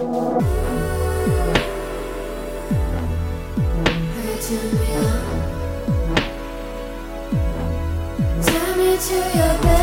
Tie me to your bedpost.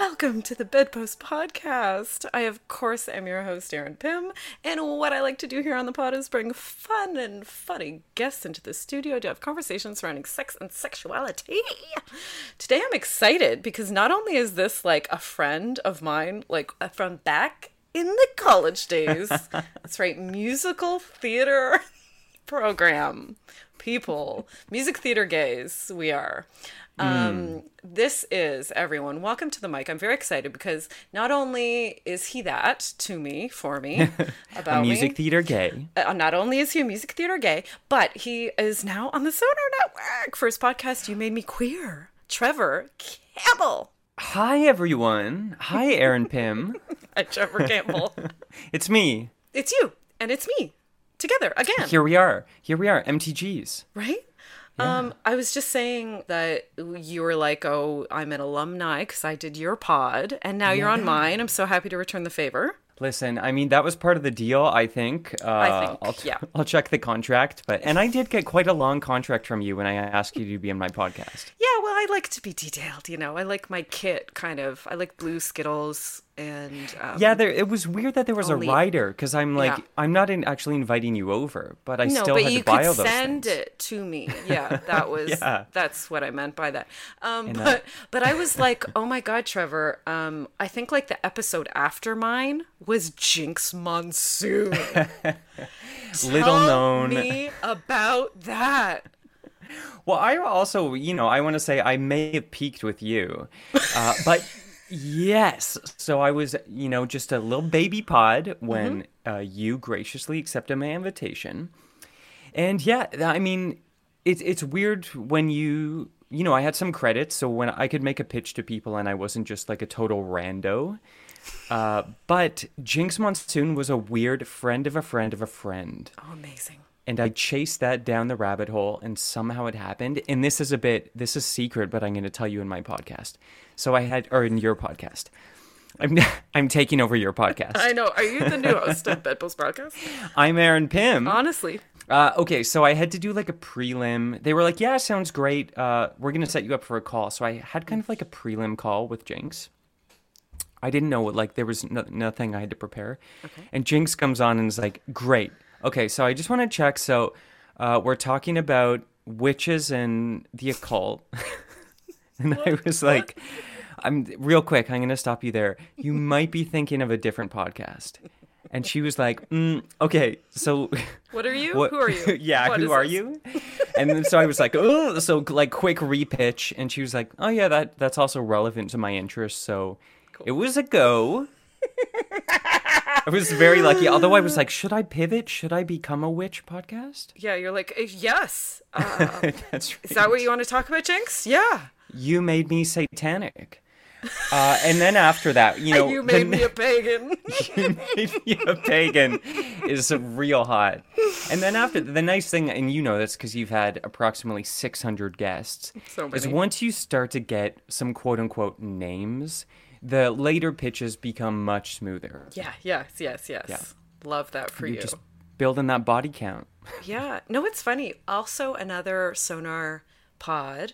Welcome to the Bedpost Podcast. I, of course, am your host, Erin Pym, and what I like to do here on the pod is bring fun and funny guests into the studio to have conversations surrounding sex and sexuality. Today, I'm excited because not only is this like a friend of mine, like from back in the college days, that's right, musical theater program people music theater gays we are um this is everyone welcome to the mic i'm very excited because not only is he that to me for me about music me theater gay. uh, not only is he a music theater gay but he is now on the sonar network for his podcast you made me queer trevor campbell Hi everyone. Hi Erin Pym. Hi, trevor campbell It's me. it's you and it's me together again Here we are. Here we are. MTGs. Right? Um, I was just saying that you were like, "Oh, I'm an alumni because I did your pod, and now you're on mine. I'm so happy to return the favor." Listen, I mean that was part of the deal. I think. Uh, I think, I'll, yeah. I'll check the contract, but and I did get quite a long contract from you when I asked you to be in my podcast. Yeah, well, I like to be detailed. You know, I like my kit kind of. I like blue Skittles and um, Yeah, there. It was weird that there was Only- a rider because I'm like, Yeah. I'm not in, actually inviting you over, but I no, still but had you to buy could all those send things. it to me. Yeah, that was Yeah. that's what I meant by that. Um, And, but uh, but I was like, oh my god, Trevor. Um, I think like the episode after mine was Jinkx Monsoon. Little Tell known. me about that. Well, I also, you know, I want to say I may have peaked with you, uh, but yes. So I was, you know, just a little baby pod when uh, you graciously accepted my invitation, and yeah, I mean, it's it's weird when you, you know, I had some credits, so when I could make a pitch to people and I wasn't just like a total rando. Uh, but Jinkx Monsoon was a weird friend of a friend of a friend Oh, amazing. and I chased that down the rabbit hole, and somehow it happened. And this is a bit, this is secret, but I'm going to tell you in my podcast. So I had, or in your podcast. I'm, I'm taking over your podcast. I know. Are you the new host of Bedpost Broadcast? I'm Erin Pym. Honestly. Uh, okay, so I had to do like a prelim. They were like, "Yeah, sounds great. Uh, we're gonna set you up for a call." So I had kind of like a prelim call with Jinkx. I didn't know what like there was no, nothing I had to prepare, and Jinkx comes on and is like, "Great. Okay, so I just want to check. So uh, we're talking about witches and the occult." and I was like, "I'm real quick. I'm gonna stop you there. You might be thinking of a different podcast." And she was like, mm, "Okay, so." What are you? What- Who are you? yeah, What who are this? you? And then so I was like, oh, so like quick repitch, and she was like, oh yeah, that that's also relevant to my interests. So it was a go. I was very lucky. Although I was like, should I pivot? Should I become a witch podcast? Yeah, you're like, "Eh, yes. Uh, That's right. is that what you want to talk about, Jinkx? Yeah. You made me satanic. Uh, and then after that, you know, you made ne- me a pagan. you made me a pagan is real hot. And then after the nice thing, and you know this because you've had approximately 600 guests, So is many. once you start to get some quote unquote names, the later pitches become much smoother. yeah, yes, yes, yes. Yeah. Love that for You're you. just building that body count. Yeah. No, it's funny. Also, another sonar pod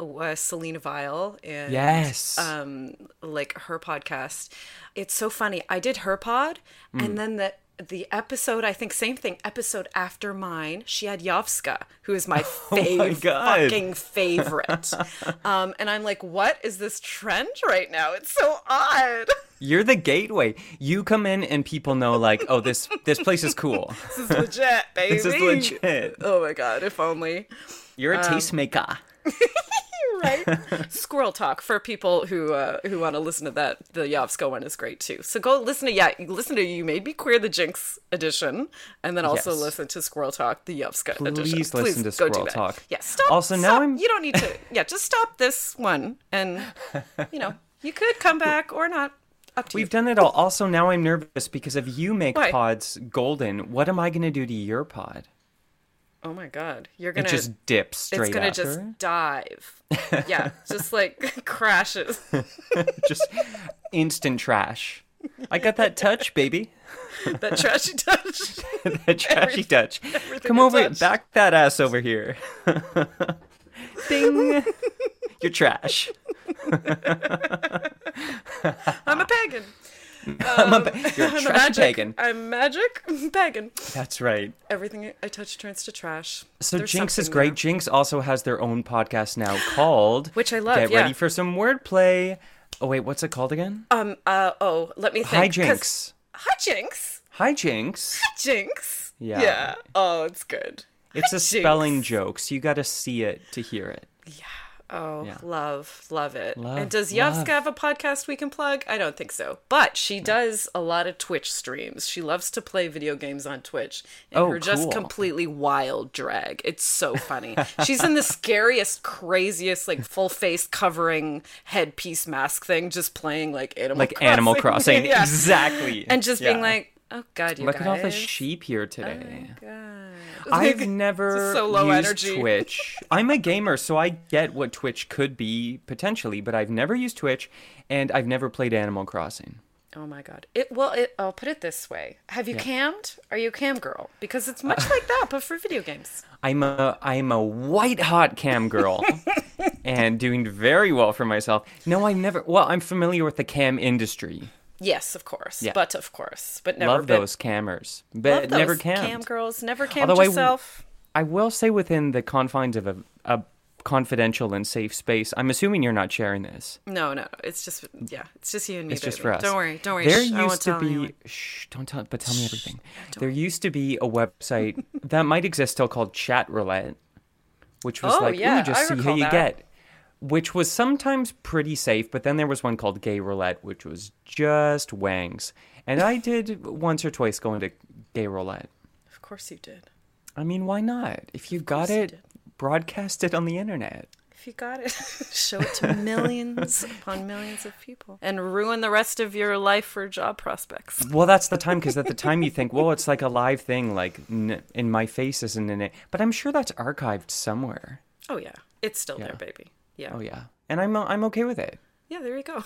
was Selena Vile and Yes. um like her podcast. It's so funny. I did her pod Mm. and then the the episode, I think same thing, episode after mine, she had Yovska, who is my fav- Oh my fucking favorite. um, and I'm like, what is this trend right now? It's so odd. You're the gateway. You come in and people know like, oh, this this place is cool. This is legit, baby. This is legit. Oh my god, if only. You're Um, a tastemaker. Right? Squirrel talk for people who uh, who want to listen to that. The Yovska one is great too. So go listen to yeah, listen to you made me queer the Jinkx edition, and then also Yes. listen to Squirrel Talk the Yovska edition. Please listen to Squirrel. Talk. Yeah, stop. Also, now stop. I'm- You don't need to. Yeah, just stop this one, and you know, You could come back or not. We've you. done it all. Also, now I'm nervous because if you make Why? pods golden, what am I going to do to your pod? Oh my god, you're gonna. It just dips straight it's gonna after. just dive. yeah, just like crashes. just instant trash. I got that touch, baby. that trashy touch. that trashy touch. Come over, touch. back that ass over here. Ding. You're trash. I'm a pagan. I'm a, ba- you're a I'm a trash magic. pagan. I'm magic pagan. That's right. Everything I touch turns to trash. So There's Jinkx is great. there. Jinkx also has their own podcast now called Which I love, Get yeah. ready for some wordplay. Oh wait, what's it called again? Um. Uh. Oh. Let me think. Hi Jinx. Hi Jinx. Hi Jinx. Hi Jinx. Yeah. Yeah. Oh, it's good. It's a Jinx. spelling joke, so you got to see it to hear it. Oh, Yeah. love, love it. Love, and does love. Yovska have a podcast we can plug? I don't think so. But she does a lot of Twitch streams. She loves to play video games on Twitch. And Oh, her just completely wild drag. It's so funny. She's in the scariest, craziest, like full face covering headpiece mask thing, just playing like Animal Like Crossing. Animal Crossing. yeah. Exactly. And just being like, oh god, you Look guys. at all the sheep here oh, today. God. I've Like, never so low used energy. Twitch. I'm a gamer, so I get what Twitch could be potentially, but I've never used Twitch, and I've never played Animal Crossing. Oh my god. It well it I'll put it this way. Have you cammed? Are you a cam girl? Because it's much like that, but for video games. I'm a I'm a white hot cam girl, and doing very well for myself. No, I never. Well, I'm familiar with the cam industry. Yes, of course. Yeah. But of course. But never Love been, those cammers, but never cammed. cam girls. Never cammed Although I- yourself. I will say within the confines of a, a confidential and safe space. I'm assuming you're not sharing this. No, no. It's just yeah, it's just you and me. It's just for us. Don't worry. Don't worry. There Shh, used to be. Shh, don't tell. But tell me everything. There used to be a website that might exist still called Chat Roulette, which was Oh, like, yeah, ooh, just I see who you get. Which was sometimes pretty safe, but then there was one called Gay Roulette, which was just wangs. And I did once or twice go into Gay Roulette. Of course you did. I mean, why not? If you got you it, did. broadcast it on the internet. If you got it, show it to millions upon millions of people and ruin the rest of your life for job prospects. Well, that's the time because at the time you think, well, it's like a live thing, like n- in my face isn't in it. But I'm sure that's archived somewhere. Oh yeah, it's still there, baby. Yeah. Oh yeah, and I'm I'm okay with it. Yeah, there you go.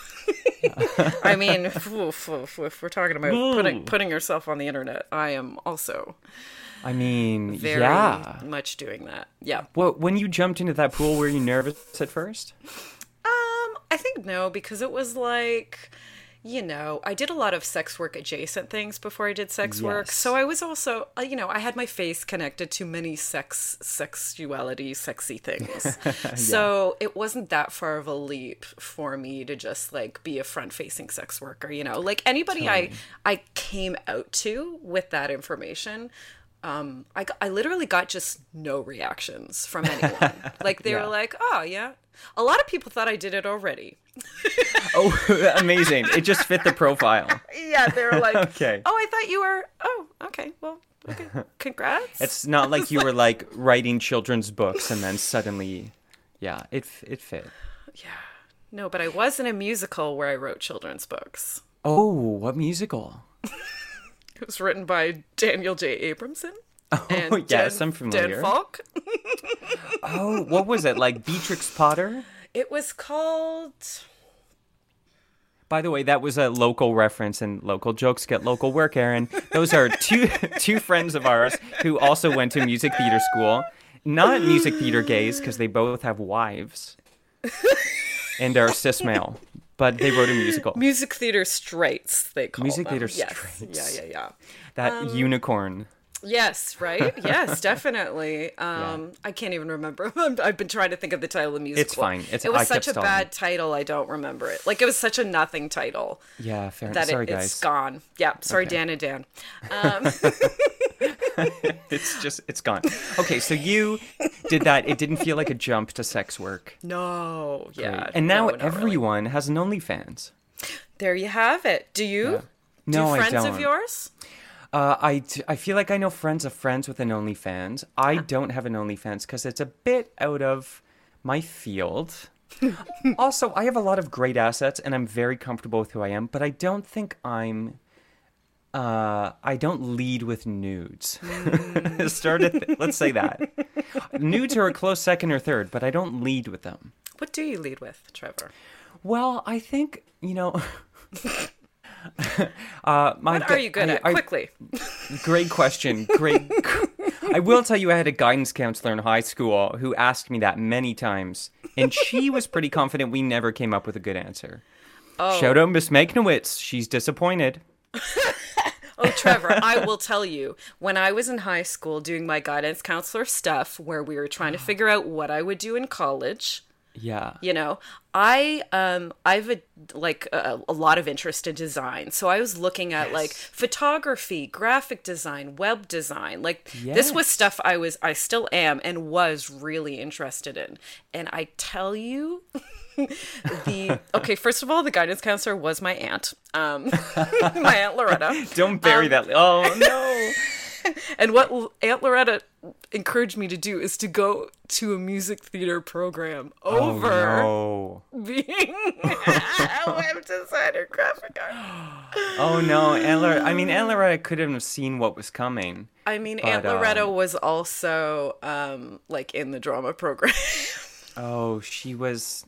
I mean, oof, oof, if we're talking about putting putting yourself on the internet, I am also I mean, very yeah. much doing that. Yeah. Well, when you jumped into that pool, were you nervous at first? Um, I think no, because it was like, you know, I did a lot of sex work adjacent things before I did sex work. So I was also, uh, you know, I had my face connected to many sex, sexuality, sexy things. So it wasn't that far of a leap for me to just like be a front facing sex worker, you know, like anybody I, I came out to with that information. Um, I, I literally got just no reactions from anyone. like they Yeah. were like, "Oh yeah." A lot of people thought I did it already. Oh, amazing! It just fit the profile. Yeah, they were like, Okay. "Oh, I thought you were." Oh, okay. Well, okay. Congrats. It's not like you were like writing children's books and then suddenly, yeah, it it fit. yeah. No, but I was in a musical where I wrote children's books. Oh, what musical? It was written by Daniel J. Abramson. Oh, And yes, Dan- I'm familiar. Dan Falk. Oh, what was it like? Beatrix Potter. It was called. By the way, that was a local reference, and local jokes get local work, Erin. Those are two two friends of ours who also went to music theater school. Not music theater gays, because they both have wives and are cis male, but they wrote a musical. Music theater straights, they call it. Music them. theater yes. straights. Yeah, yeah, yeah. That Um, unicorn. Yes, right? Yes, definitely. Um, I can't even remember. I've been trying to think of the title of the musical. It's fine. It's- it was I such a bad title, I don't remember it. Like, it was such a nothing title Yeah, fair. that Sorry, it, it's guys. gone. Yeah, sorry, Okay. Dan and Dan. Um, It's just it's gone. Okay, so you did that. It didn't feel like a jump to sex work. no, yeah. And now no, not really. everyone has an OnlyFans. There you have it. Do you? Yeah. Do No, I friends don't. of yours? Uh, I, d- I feel like I know friends of friends with an OnlyFans. I don't have an OnlyFans because it's a bit out of my field. also, I have a lot of great assets, and I'm very comfortable with who I am. But I don't think I'm. Uh, I don't lead with nudes. Start at th- let's say that nudes are a close second or third, but I don't lead with them. What do you lead with, Trevor? Well, I think you know. uh, my What are you good I- at? I- Quickly. Great question. Great. I will tell you, I had a guidance counselor in high school who asked me that many times, and she was pretty confident we never came up with a good answer. Oh. Shout out Miss Maknowitz. She's disappointed. Oh, Trevor, I will tell you, when I was in high school doing my guidance counselor stuff, where we were trying to figure out what I would do in college, Yeah. you know, I um I've a, like a, a lot of interest in design, so I was looking at like photography, graphic design, web design. Like this was stuff I was I still am and was really interested in. And I tell you. the okay first of all the guidance counselor was my aunt um my aunt loretta Don't bury that. Oh no. And what Aunt Loretta encouraged me to do is to go to a music theater program over Oh being a web designer, graphic art. Oh no. Aunt Loretta, I mean, Aunt Loretta couldn't have seen what was coming. I mean, Aunt But, Loretta um, was also um, like in the drama program. Oh, she was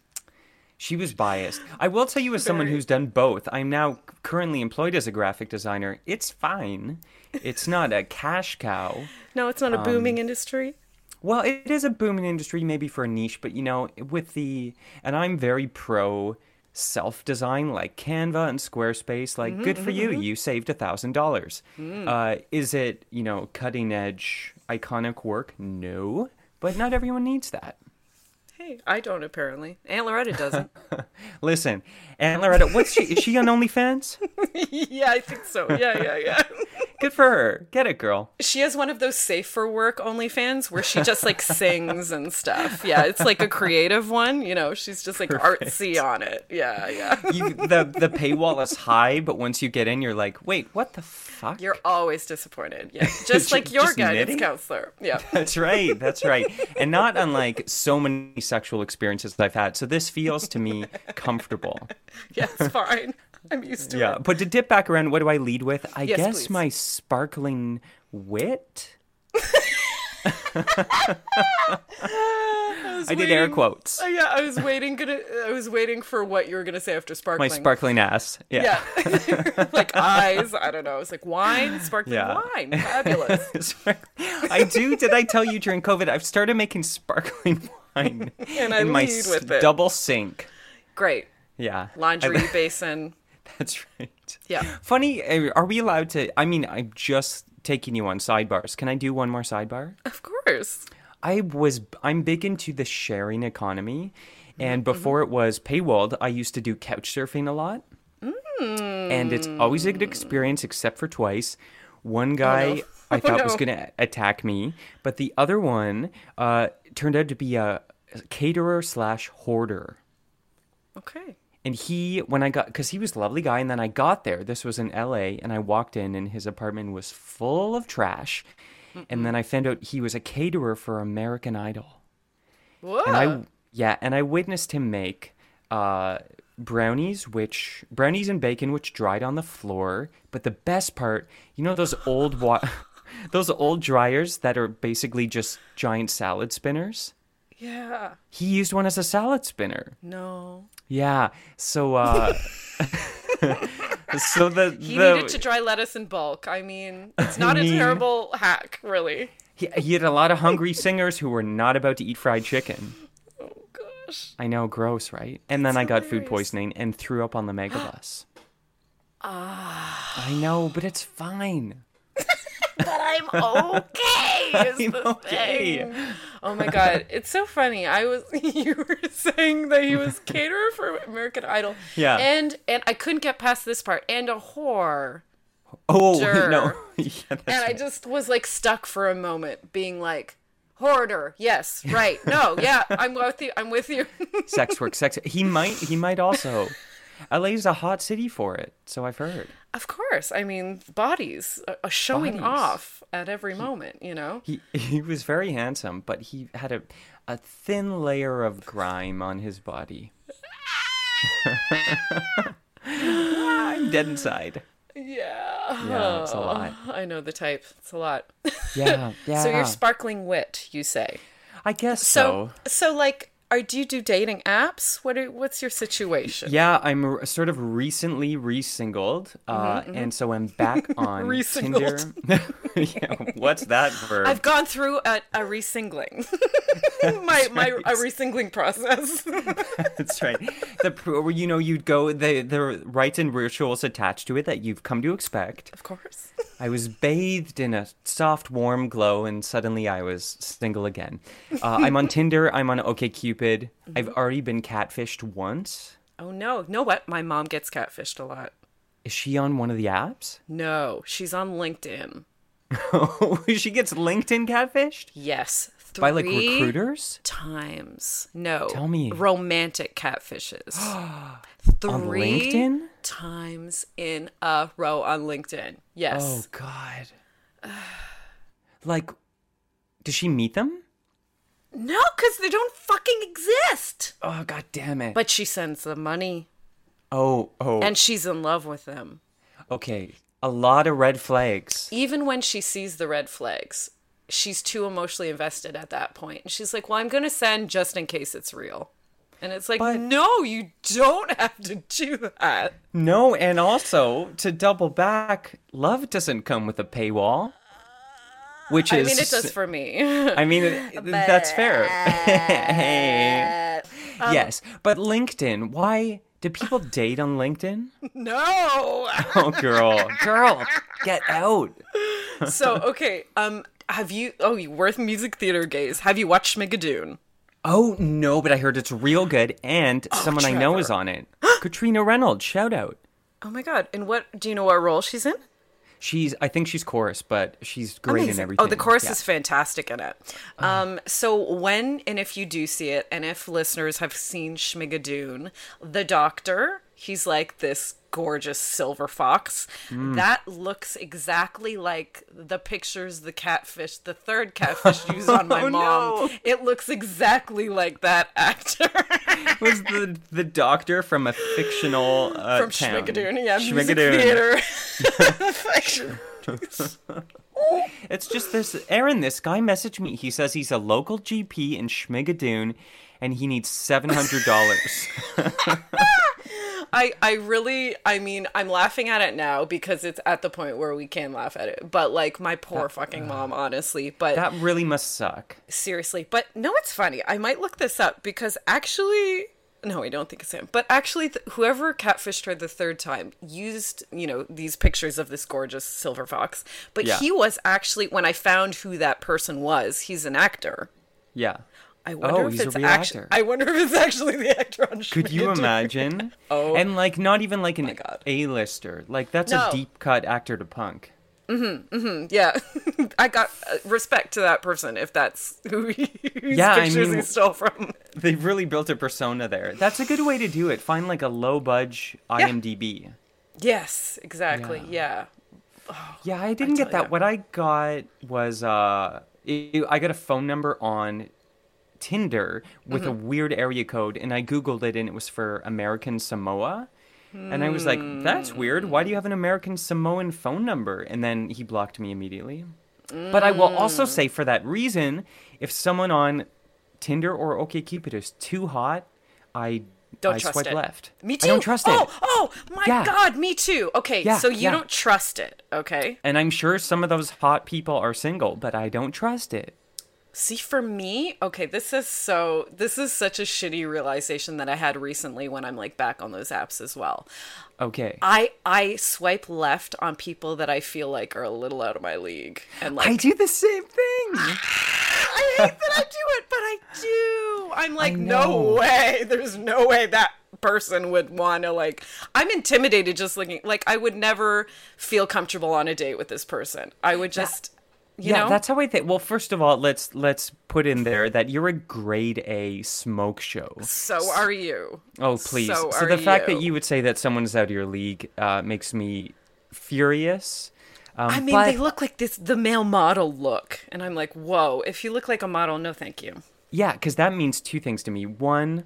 she was biased. I will tell you as someone who's done both. I'm now currently employed as a graphic designer. It's fine. It's not a cash cow. no, it's not a Um, booming industry. Well, it is a booming industry maybe for a niche, but you know, with the and I'm very pro self design like Canva and Squarespace. Like, good for you. You saved a thousand dollars. Uh, is it you know cutting edge iconic work? No, but not everyone needs that. Hey, I don't apparently. Aunt Loretta doesn't. Listen, Aunt Loretta, what's she? Is she on OnlyFans? yeah, I think so. Yeah, yeah, yeah. Good for her. Get it, girl. She has one of those safe for work OnlyFans where she just like sings and stuff. Yeah, it's like a creative one. You know, she's just like artsy on it. Yeah, yeah. You, the the paywall is high, but once you get in, you're like, wait, what the fuck? You're always disappointed. Yeah, just like your Just guidance knitting? counselor. Yeah. That's right. That's right. And not unlike so many sexual experiences that I've had. So this feels to me comfortable. Yeah, it's fine. I'm used to Yeah. it. But to dip back around, what do I lead with? I Yes, guess please. my sparkling wit. I did air quotes. Oh, yeah, I was waiting. Gonna, I was waiting for what you were gonna say after sparkling. My sparkling. sparkling ass. Yeah. Yeah, like eyes. I don't know. It's like wine, sparkling Yeah. wine. Fabulous. I do. Did I tell you during COVID? I've started making sparkling wine And I in my with it. double sink. Great Yeah, laundry I- basin. that's right. Yeah. Funny. uh, Are we allowed to? I mean, I'm just taking you on sidebars. Can I do one more sidebar? Of course. I was. I'm big into the sharing economy, and Mm-hmm. before it was paywalled, I used to do couch surfing a lot. And it's always a good experience, except for twice. One guy I thought was going to attack me, but the other one uh, turned out to be a caterer slash hoarder. Okay. And he, when I got, because he was a lovely guy, and then I got there. This was in LA, and I walked in, and his apartment was full of trash. And then I found out he was a caterer for American Idol. Whoa. And I, yeah, and I witnessed him make uh, brownies, which brownies and bacon, which dried on the floor. But the best part, you know, those old wa- those old dryers that are basically just giant salad spinners. yeah. He used one as a salad spinner. No. Yeah. So uh so the He the needed to dry lettuce in bulk. I mean, it's not mean- a terrible hack, really. he, he had a lot of hungry singers who were not about to eat fried chicken. Oh gosh. I know, gross, right? And then I got food poisoning and threw up on the megabus. Ah. I know, but it's fine. But I'm okay. Is I'm the okay. thing. Oh my god, it's so funny. I was you were saying that he was caterer for American Idol. Yeah. And and I couldn't get past this part. And a whore. Oh Sure. no! yeah, that's And I just was like stuck for a moment, being like, hoarder. Yes, right. No, yeah, I'm with you. I'm with you. sex work, sex. He might. He might also. LA's a hot city for it, so I've heard. of course. I mean, bodies uh, showing Bodies. off at every moment. You know. He he was very handsome, but he had a. a thin layer of grime on his body. I'm dead inside. Yeah. Yeah, it's a lot. I know the type. It's a lot. Yeah, yeah. So you're sparkling wit, you say. I guess So so. so like are do you do dating apps? What are, what's your situation? Yeah, I'm r- sort of recently re-singled, uh, and so I'm back on Tinder. Yeah, what's that verb? I've gone through a, a resingling. my my a resingling process. That's right. The you know you'd go the the rites and rituals attached to it that you've come to expect. of course. I was bathed in a soft, warm glow, and suddenly I was single again. Uh, I'm on Tinder. I'm on OkCupid. I've mm-hmm. already been catfished once. Oh no. Know what? My mom gets catfished a lot. Is she on one of the apps? No, she's on LinkedIn. Oh, she gets LinkedIn catfished Yes. By like recruiters times. No. Tell me. Romantic catfishes. Three on LinkedIn. times in a row on LinkedIn. Yes. Oh God. like, does she meet them? No, because they don't fucking exist. Oh God damn it. But she sends them money oh oh. and she's in love with them. okay. A lot of red flags. Even when she sees the red flags, she's too emotionally invested at that point. And she's like, Well, I'm going to send just in case it's real. And it's like, But- no, you don't have to do that. No, and also to double back, love doesn't come with a paywall. Which is I mean, it does for me. I mean, it- that's fair. hey. yes, but LinkedIn, why do people date on LinkedIn? no. Oh, girl, girl, get out. so, okay, um, have you, oh, you worth music theater gays. Have you watched Schmigadoon? Oh no, but I heard it's real good, and someone I know is on it. Katrina Reynolds, shout out. Oh my god. And what, do you know what role she's in? She's, I think she's chorus, but she's great in everything. Oh, the chorus Yeah. is fantastic in it. Um, so when and if you do see it, and if listeners have seen Schmigadoon, the doctor, he's like this gorgeous silver fox. Mm. That looks exactly like the pictures the catfish, the third catfish used on my Oh, mom. no. It looks exactly like that actor was the the doctor from a fictional uh, from town. Schmigadoon. Yeah, Schmigadoon. theater. It's just this, Erin. This guy messaged me. He says he's a local GP in Schmigadoon, and he needs seven hundred dollars. I I really I mean I'm laughing at it now because it's at the point where we can laugh at it. But like my poor fucking uh, mom, honestly. But that really must suck. seriously. But no, it's funny. I might look this up because actually. No, I don't think it's him. But actually, th- whoever catfished her the third time used, you know, these pictures of this gorgeous silver fox. But Yeah. he was actually, when I found who that person was, he's an actor. Yeah. I wonder Oh, if he's a it's real actually. actor. I wonder if it's actually the actor on. Could you imagine? Oh. And like, not even like an A-lister. Like that's No. a deep cut actor to punk. Yeah, I got uh, respect to that person if that's who he, whose Yeah, I pictures mean- he stole from. They've really built a persona there. That's a good way to do it. Find like a low budge Yeah. IMDb. Yes, exactly. Yeah. Yeah, I didn't tell get that. ya. What I got was uh, it- I got a phone number on Tinder with a Mm-hmm. weird area code, and I googled it, and it was for American Samoa. And I was like, "That's weird. Why do you have an American Samoan phone number?" And then he blocked me immediately. But I will Mm. also say, for that reason, if someone on Tinder or OkCupid is too hot, I Don't I trust swipe it. left. Me too. I don't trust oh, it. Oh, my Yeah. God, me too. Okay, Yeah, so you yeah. don't trust it, okay? And I'm sure some of those hot people are single, but I don't trust it. See, for me, okay, this is so, this is such a shitty realization that I had recently when I'm like back on those apps as well. Okay. I I swipe left on people that I feel like are a little out of my league, and like I do the same thing. I hate that I do it, but I do. I'm like, no way. There's no way that person would want to like. I'm intimidated just looking. Like, I would never feel comfortable on a date with this person. I would just, you yeah, know. that's how I think. Well, first of all, let's let's put in there that you're a grade A smoke show. so are you? Oh, please. So So, the fact you. that you would say that someone's out of your league uh, makes me furious. Um, I mean, but- they look like this the male model look, and I'm like, whoa. If you look like a model, no, thank you. Yeah, because that means two things to me. One,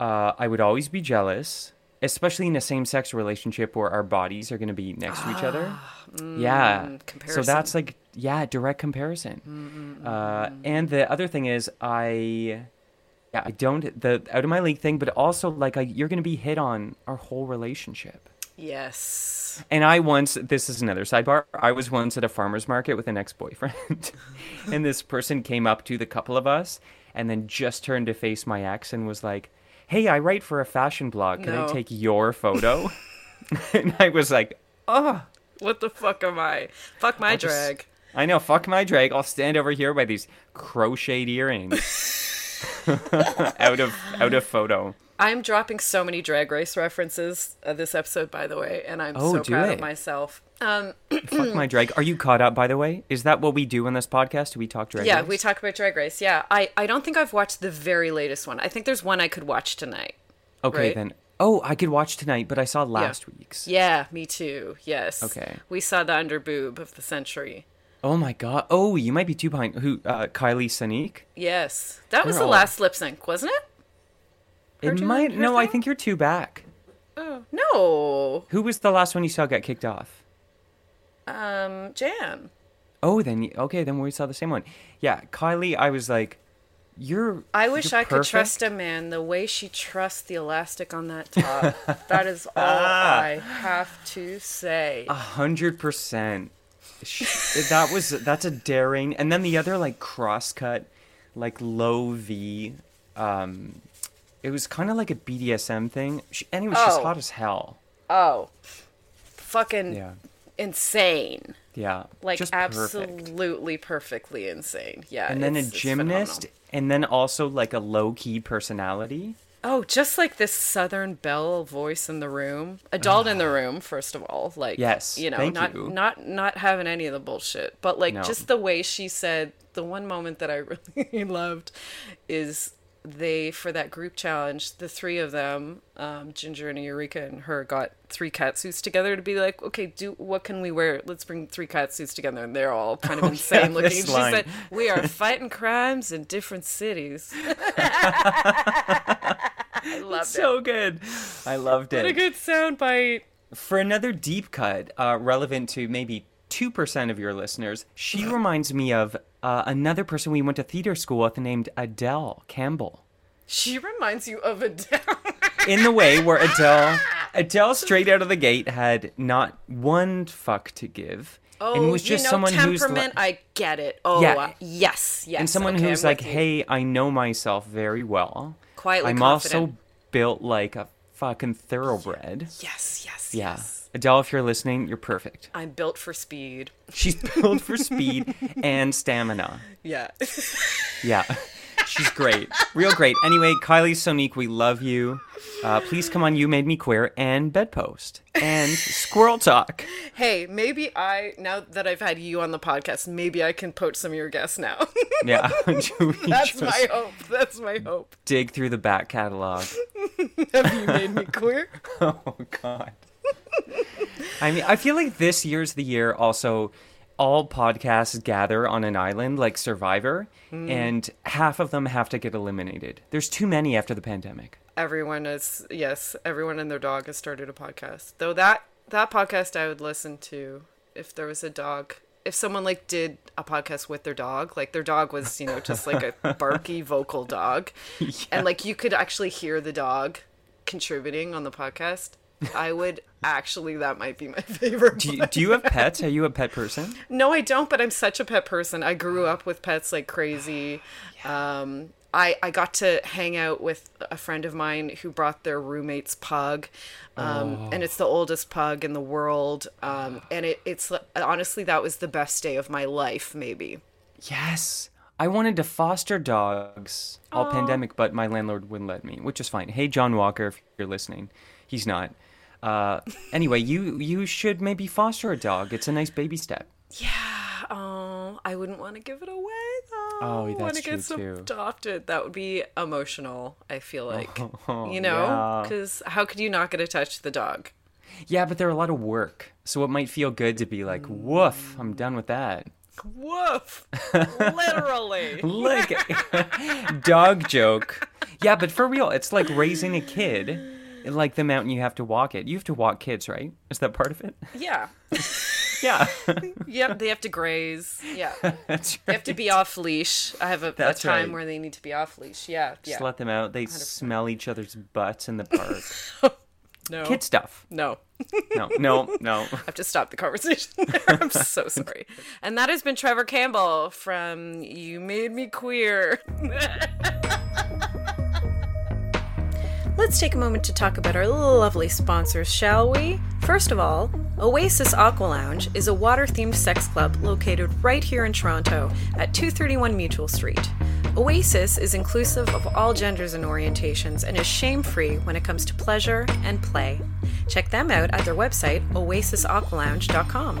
uh, I would always be jealous, especially in a same-sex relationship where our bodies are going to be next to each other. yeah, Comparison. so Ah, mm, comparison. that's like yeah, direct comparison. Mm, mm, mm, uh, and the other thing is, I yeah, I don't the out of my league thing, but also like I, you're going to be hit on our whole relationship. Yes. And I once, this is another sidebar. I was once at a farmer's market with an ex boyfriend, and this person came up to the couple of us and then just turned to face my ex and was like, Hey, I write for a fashion blog. Can No. I take your photo? and I was like, Oh, What the fuck am I? Fuck my I'll just- drag. I know, fuck my drag. I'll stand over here by these crocheted earrings. out of out of photo. I'm dropping so many drag race references uh, this episode, by the way, and I'm Oh, so proud it. of myself. Um, Fuck my drag. Are you caught up, by the way? Is that what we do on this podcast? Do we talk drag yeah, race? we talk about drag race. Yeah, I, I don't think I've watched the very latest one. I think there's one I could watch tonight. Okay, right? then. Oh, I could watch tonight, but I saw last week's. Yeah, me too. Yes. Okay. We saw the underboob of the century. Oh my god. Oh, you might be too behind. Who? Uh, Kylie Sonique. Yes, that was the last lip sync, wasn't it? It might. No, I think you're two back. Oh no, Who was the last one you saw get kicked off? um, Jan. Oh, then okay, then we saw the same one. Yeah, Kylie. I was like, you're. I wish you're I could trust a man the way she trusts the elastic on that top. that is all Ah. I have to say. A hundred percent. Sh- That was that's a daring, and then the other like cross cut, like low V. Um, it was kind of like a BDSM thing. She, anyway, she's Oh. hot as hell. Oh, fucking Yeah, insane! yeah. Like just perfect. absolutely perfectly insane. Yeah, And then a gymnast, and then also like a low key personality. Oh, just like this Southern Belle voice in the room, adult in the room. First of all, like Yes, you know, thank not you. not not having any of the bullshit, but like No. just the way she said. The one moment that I really loved is they for that group challenge, the three of them, um, Ginger and Eureka and her, got three cat suits together to be like, okay, do what can we wear? Let's bring three cat suits together, and they're all kind of insane looking. Oh, She line. said, "We are fighting crimes in different cities." I loved it. So good. I loved it. What a good soundbite. For another deep cut, uh, relevant to maybe 2% of your listeners, she reminds me of uh, another person we went to theater school with named Adele Campbell. She reminds you of Adele. In the way where Adele, Adele straight out of the gate had not one fuck to give. oh, and was just you know, someone who's temperament. I get it. Oh, Yeah. uh, yes, yes. and someone okay, who's I'm like, hey, I know myself very well. Quietly I'm confident. also built like a fucking thoroughbred. yes, yes, Yeah. yes. Adele, if you're listening, you're perfect. I'm built for speed. She's built for speed and stamina. Yeah. Yeah. She's great. Real great. Anyway, Kylie Sonique, we love you. Uh, please come on You Made Me Queer and Bedpost and Squirrel Talk. hey, maybe I now that I've had you on the podcast, maybe I can poach some of your guests now. Yeah. That's my hope. That's my hope. dig through the back catalog. Have you made me queer? Oh, God. I mean, I feel like this year's the year also all podcasts gather on an island like Survivor, hmm. and half of them have to get eliminated. There's too many after the pandemic. everyone is yes everyone and their dog has started a podcast. Though that that podcast i would listen to if there was a dog if someone like did a podcast with their dog like their dog was you know just like a barky vocal dog. And like you could actually hear the dog contributing on the podcast i would actually that might be my favorite Do you, do you have pets? Are you a pet person? no, I don't, but I'm such a pet person. I grew up with pets like crazy. Um, I, I got to hang out with a friend of mine who brought their roommate's pug. Um, And it's the oldest pug in the world. Um, and it, it's honestly, that was the best day of my life, maybe. Yes. I wanted to foster dogs all pandemic, but my landlord wouldn't let me, which is fine. Hey, John Walker, if you're listening, he's not. Uh, anyway, you you should maybe foster a dog. It's a nice baby step. Yeah. Oh, I wouldn't want to give it away though. Oh, that's gets true, too. adopted, that would be emotional. I feel like, Oh, you know, yeah. because how could you not get attached to the dog? Yeah, but they're a lot of work, so it might feel good to be like, woof, I'm done with that. Woof. Literally. like dog joke. Yeah, but for real, it's like raising a kid. Like the mountain you have to walk it. You have to walk kids, right? Is that part of it? Yeah. Yeah. Yep. They have to graze. Yeah. That's They have to be off leash. I have a, a time right. where they need to be off leash. Yeah. Just Yeah. let them out. They smell each other's butts in the park. No. Kid stuff. No. No, no, no. I have to stop the conversation there. I'm so sorry. And that has been Trevor Campbell from You Made Me Queer. Let's take a moment to talk about our lovely sponsors, shall we? First of all, Oasis Aqua Lounge is a water themed sex club located right here in Toronto at 231 Mutual Street. Oasis is inclusive of all genders and orientations and is shame free when it comes to pleasure and play. Check them out at their website, oasisaqualounge.com.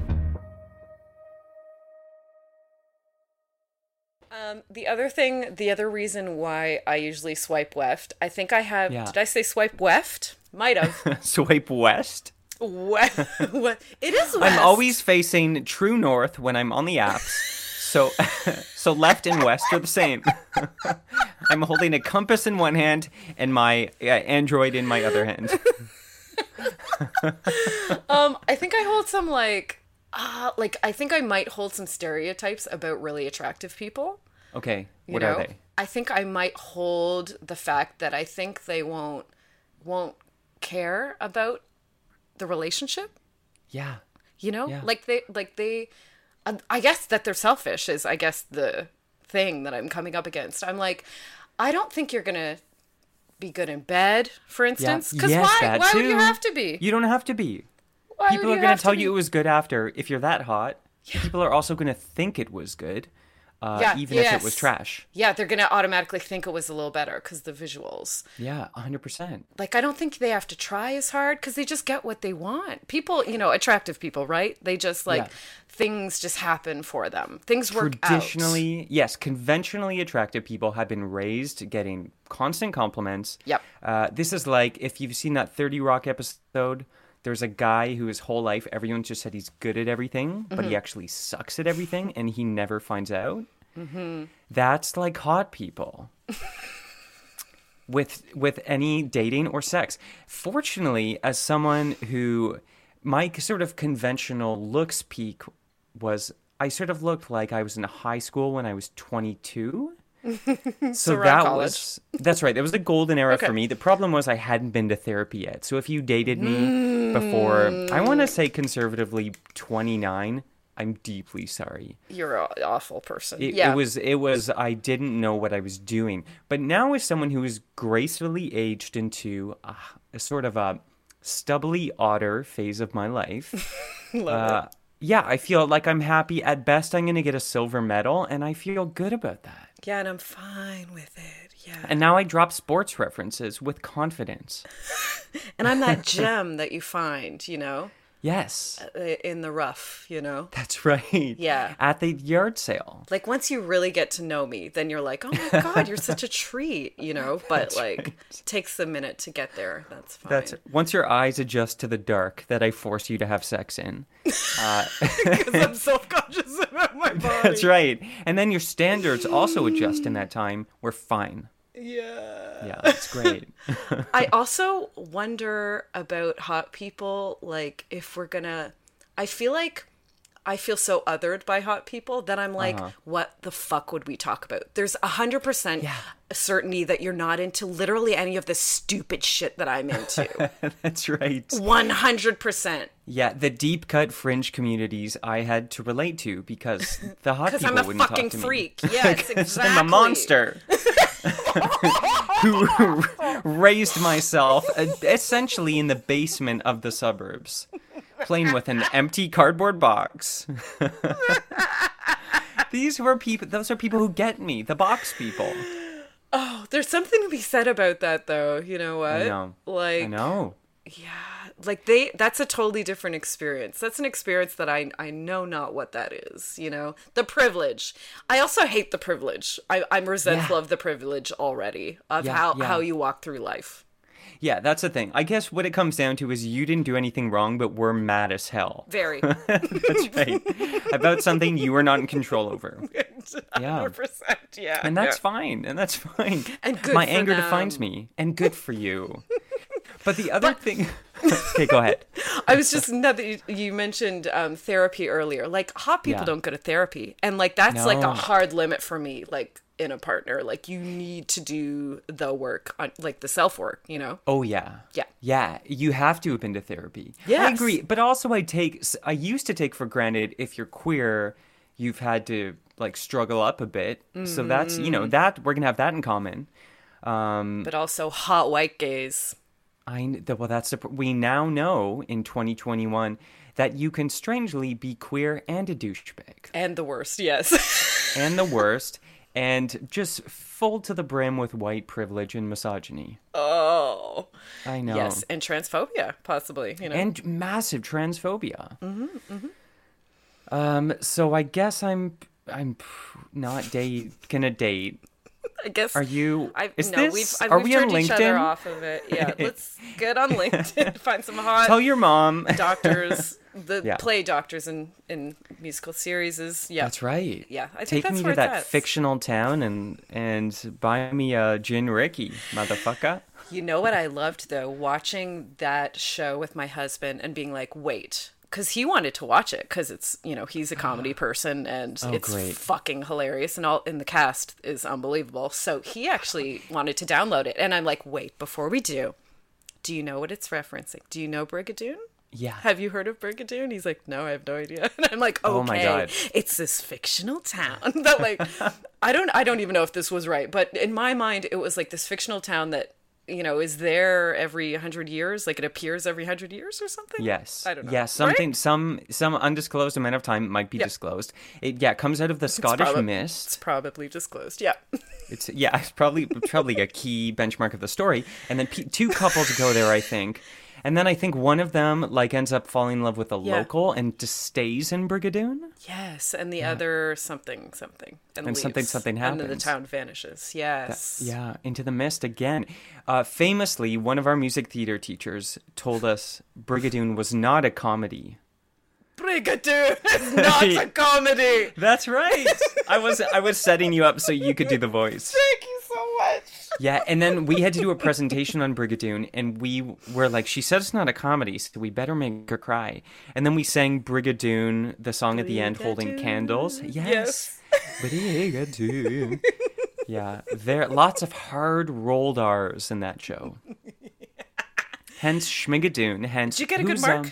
Um, the other thing, the other reason why I usually swipe left, I think I have. Yeah. Did I say swipe left? Might have. Swipe west. It is. West. I'm always facing true north when I'm on the apps. So, so left and west are the same. I'm holding a compass in one hand and my uh, Android in my other hand. Um, I think I hold some like, uh, like I think I might hold some stereotypes about really attractive people. Okay, You what know? are they? I think I might hold the fact that I think they won't won't care about the relationship. Yeah, you know Yeah. like they like they um, i guess that they're selfish is i guess the thing that i'm coming up against i'm like i don't think you're gonna be good in bed for instance, yeah. because yes, why why would you have to be You don't have to be. Why People are going to tell be? you it was good after. If you're that hot, Yeah. people are also going to think it was good, uh, Yeah, even if it was yes. trash. yeah they're gonna automatically think it was a little better because the visuals Yeah, 100%. like i don't think they have to try as hard because they just get what they want people you know attractive people right they just like Yeah. things just happen for them things work out. Traditionally, yes, conventionally attractive people have been raised getting constant compliments. Yep. Uh, this is like if you've seen that 30 Rock episode, there's a guy who his whole life everyone just said he's good at everything, but Mm-hmm. he actually sucks at everything and he never finds out. Mm-hmm. That's like hot people. with with any dating or sex. Fortunately, as someone who my sort of conventional looks peak was I sort of looked like I was in high school when I was 22. so that college. was that's right. It was the golden era Okay. for me. The problem was I hadn't been to therapy yet. So if you dated me before I want to say conservatively 29, I'm deeply sorry. you're an awful person It, yeah it was it was I didn't know what I was doing. But now as someone who is gracefully aged into a, a sort of a stubbly otter phase of my life. uh, yeah, I feel like I'm happy. At best, I'm going to get a silver medal, and I feel good about that. Yeah, and I'm fine with it. Yeah. And now I drop sports references with confidence. And I'm that gem that you find, you know, Yes, uh, in the rough, you know? that's right. Yeah. At the yard sale. Like once you really get to know me, then you're like, oh my God, you're such a treat, you know? But like, takes a minute to get there. That's fine. That's once your eyes adjust to the dark that I force you to have sex in. Because I'm self conscious about my body. That's right. And then your standards also adjust in that time. We're fine. Yeah. Yeah, that's great. I also wonder about hot people, like if we're gonna. I feel like I feel so othered by hot people that I'm like, Uh-huh. what the fuck would we talk about? There's a hundred percent certainty that you're not into literally any of the stupid shit that I'm into. that's right. One hundred percent. Yeah, the deep cut fringe communities I had to relate to because the hot Because people I'm a wouldn't fucking talk to freak. me. Yes, exactly. I'm a monster. Who raised myself essentially in the basement of the suburbs, playing with an empty cardboard box. These were people. Those are people who get me. The box people. Oh, there's something to be said about that, though. You know what? I know. Like, I know. yeah, like they that's a totally different experience. That's an experience that I I know not what that is, you know. The privilege. I also hate the privilege. I I'm resentful Yeah. of the privilege already of Yeah, how yeah. how you walk through life. Yeah, that's the thing. I guess what it comes down to is you didn't do anything wrong, but we're mad as hell. Very. That's right. About something you were not in control over. Yeah. 100%. Yeah. And that's yeah. fine. And that's fine. And good My for anger defines me. And good for you. But the other thing. okay, go ahead. I was just now that you, you mentioned um, therapy earlier. Like hot people Yeah. don't go to therapy, and like that's like a hard limit for me. Like in a partner, like you need to do the work on like the self work. You know. Oh yeah. Yeah. Yeah, you have to have been to therapy. Yeah. I agree, but also I take I used to take for granted if you're queer, you've had to like struggle up a bit. So that's, you Mm. know, that we're going to have that in common. Um But also hot white gays. I well that's the, we now know in 2021 that you can strangely be queer and a douchebag And the worst, yes. and the worst and just full to the brim with white privilege and misogyny. oh. I know. Yes, and transphobia, possibly, you know. and massive transphobia. Mm-hmm, Um, so I guess I'm I'm not date gonna date. I guess Are you? I is no, this? we've I've, are we've we on turned each other LinkedIn? off of it. Yeah, let's get on LinkedIn, find some hot Tell your mom. doctors, the Yeah. play doctors in in musical series is yeah. That's right. Yeah, I think Take me to that at. fictional town and and buy me a gin Rickey, motherfucker. You know what I loved though, watching that show with my husband and being like, wait, because he wanted to watch it because it's you know he's a comedy ah. person and oh, it's Oh, great. fucking hilarious and all in the cast is unbelievable. So he actually wanted to download it, and I'm like, wait, before we do, do you know what it's referencing? Do you know Brigadoon? Yeah. Have you heard of Brigadoon? He's like, no, I have no idea. And I'm like, okay, Oh my God. it's this fictional town that like, I don't, I don't even know if this was right, but in my mind, it was like this fictional town that you know is there every hundred years, like it appears every hundred years or something. Yes. I don't know. Yeah, Right? something some some undisclosed amount of time might be Yeah. disclosed. It yeah, comes out of the Scottish probab- mist. It's probably disclosed. Yeah. It's yeah, it's probably probably a key benchmark of the story. And then pe two couples go there, I think, and then I think one of them like ends up falling in love with a Yeah. local and just stays in Brigadoon. Yes, and the other something something and, And something, something and then the town vanishes. Yes. Yeah, into the mist again. Uh, famously, one of our music theater teachers told us Brigadoon was not a comedy. Brigadoon is not a comedy. That's right. I was I was setting you up so you could do the voice. Thank you Yeah, and then we had to do a presentation on Brigadoon, and we were like, she said it's not a comedy, so we better make her cry. And then we sang Brigadoon, the song at the end, holding candles. Yes. Brigadoon. yeah, there lots of hard rolled R's in that show. Hence Schmigadoon. Hence, Did you get a good mark? um,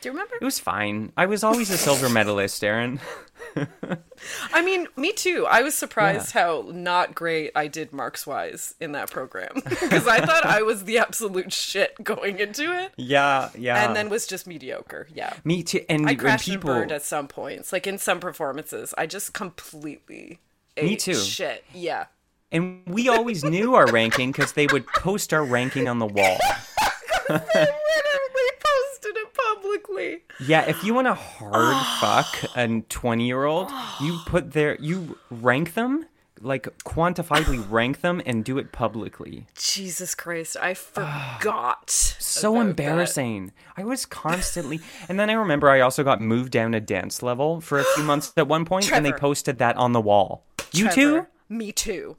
Do you remember? it was fine. I was always a silver medalist, Aaron. I mean, me too. I was surprised how not great I did marks wise in that program because I thought I was the absolute shit going into it, Yeah, yeah. and then was just mediocre. Yeah, me too. And I crashed people, and burned at some points. Like in some performances, I just completely Me too. Shit. Yeah. And we always knew our ranking because they would post our ranking on the wall. They literally posted it publicly. Yeah, if you want to hard fuck a 20 year old, you put their, you rank them, like quantifiably rank them and do it publicly. Jesus Christ, I forgot. So about that. embarrassing. I was constantly, and then I remember I also got moved down a dance level for a few months at one point, and they posted that on the wall. You Trevor, too? Me too.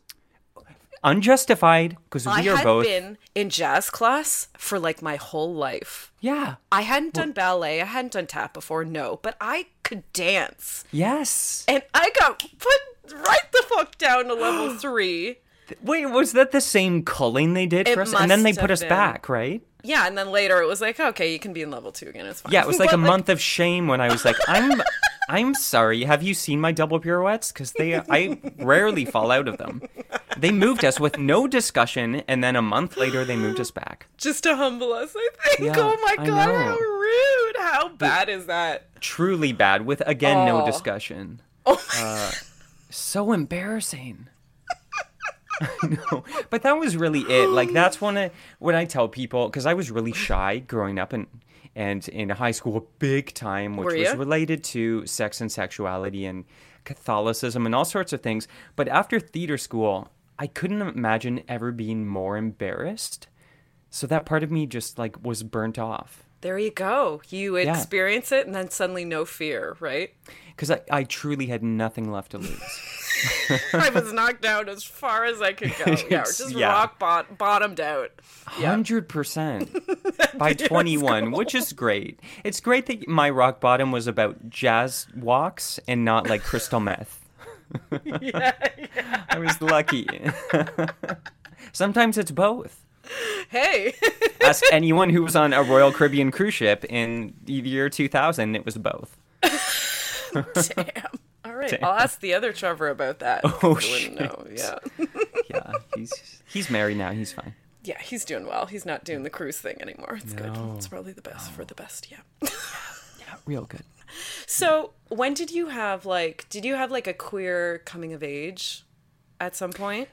Unjustified, because I we are had both. been in jazz class for like my whole life. Yeah. I hadn't done ballet, I hadn't done tap before, no, but I could dance. Yes. And I got put right the fuck down to level three. Wait, was that the same culling they did It for us? And then they put us been. back, right? Yeah, and then later it was like, okay, you can be in level two again. It's fine. Yeah, it was like But, a month of shame when I was like, I'm I'm sorry. Have you seen my double pirouettes? Because they I rarely fall out of them. They moved us with no discussion, and then a month later they moved us back. just to humble us, I think. Yeah, oh my I god, know. how rude! How bad is that? Truly bad, with again no Oh. discussion. Oh, Uh, So embarrassing. no, but that was really it. Like that's one of when I tell people because I was really shy growing up and and in high school, big time, which was related to sex and sexuality and Catholicism and all sorts of things. But after theater school, I couldn't imagine ever being more embarrassed. So that part of me just like was burnt off There you go. You Yeah. experience it and then suddenly no fear, right? because I, I truly had nothing left to lose. I was knocked down as far as I could go. Yeah, just yeah. rock bot- bottomed out. Yeah. Hundred percent by twenty one, which is great. It's great that my rock bottom was about jazz walks and not like crystal meth. yeah. I was lucky. Sometimes it's both. Hey. Ask anyone who was on a Royal Caribbean cruise ship in the year two thousand. It was both. Damn. All right. I'll ask the other Trevor about that. Oh, wouldn't know. Yeah. Yeah, he's he's married now. He's fine. Yeah, he's doing well. He's not doing the cruise thing anymore. It's good. It's probably the best for the best. Yeah. Yeah, real good. So, when did you have like did you have like a queer coming of age at some point?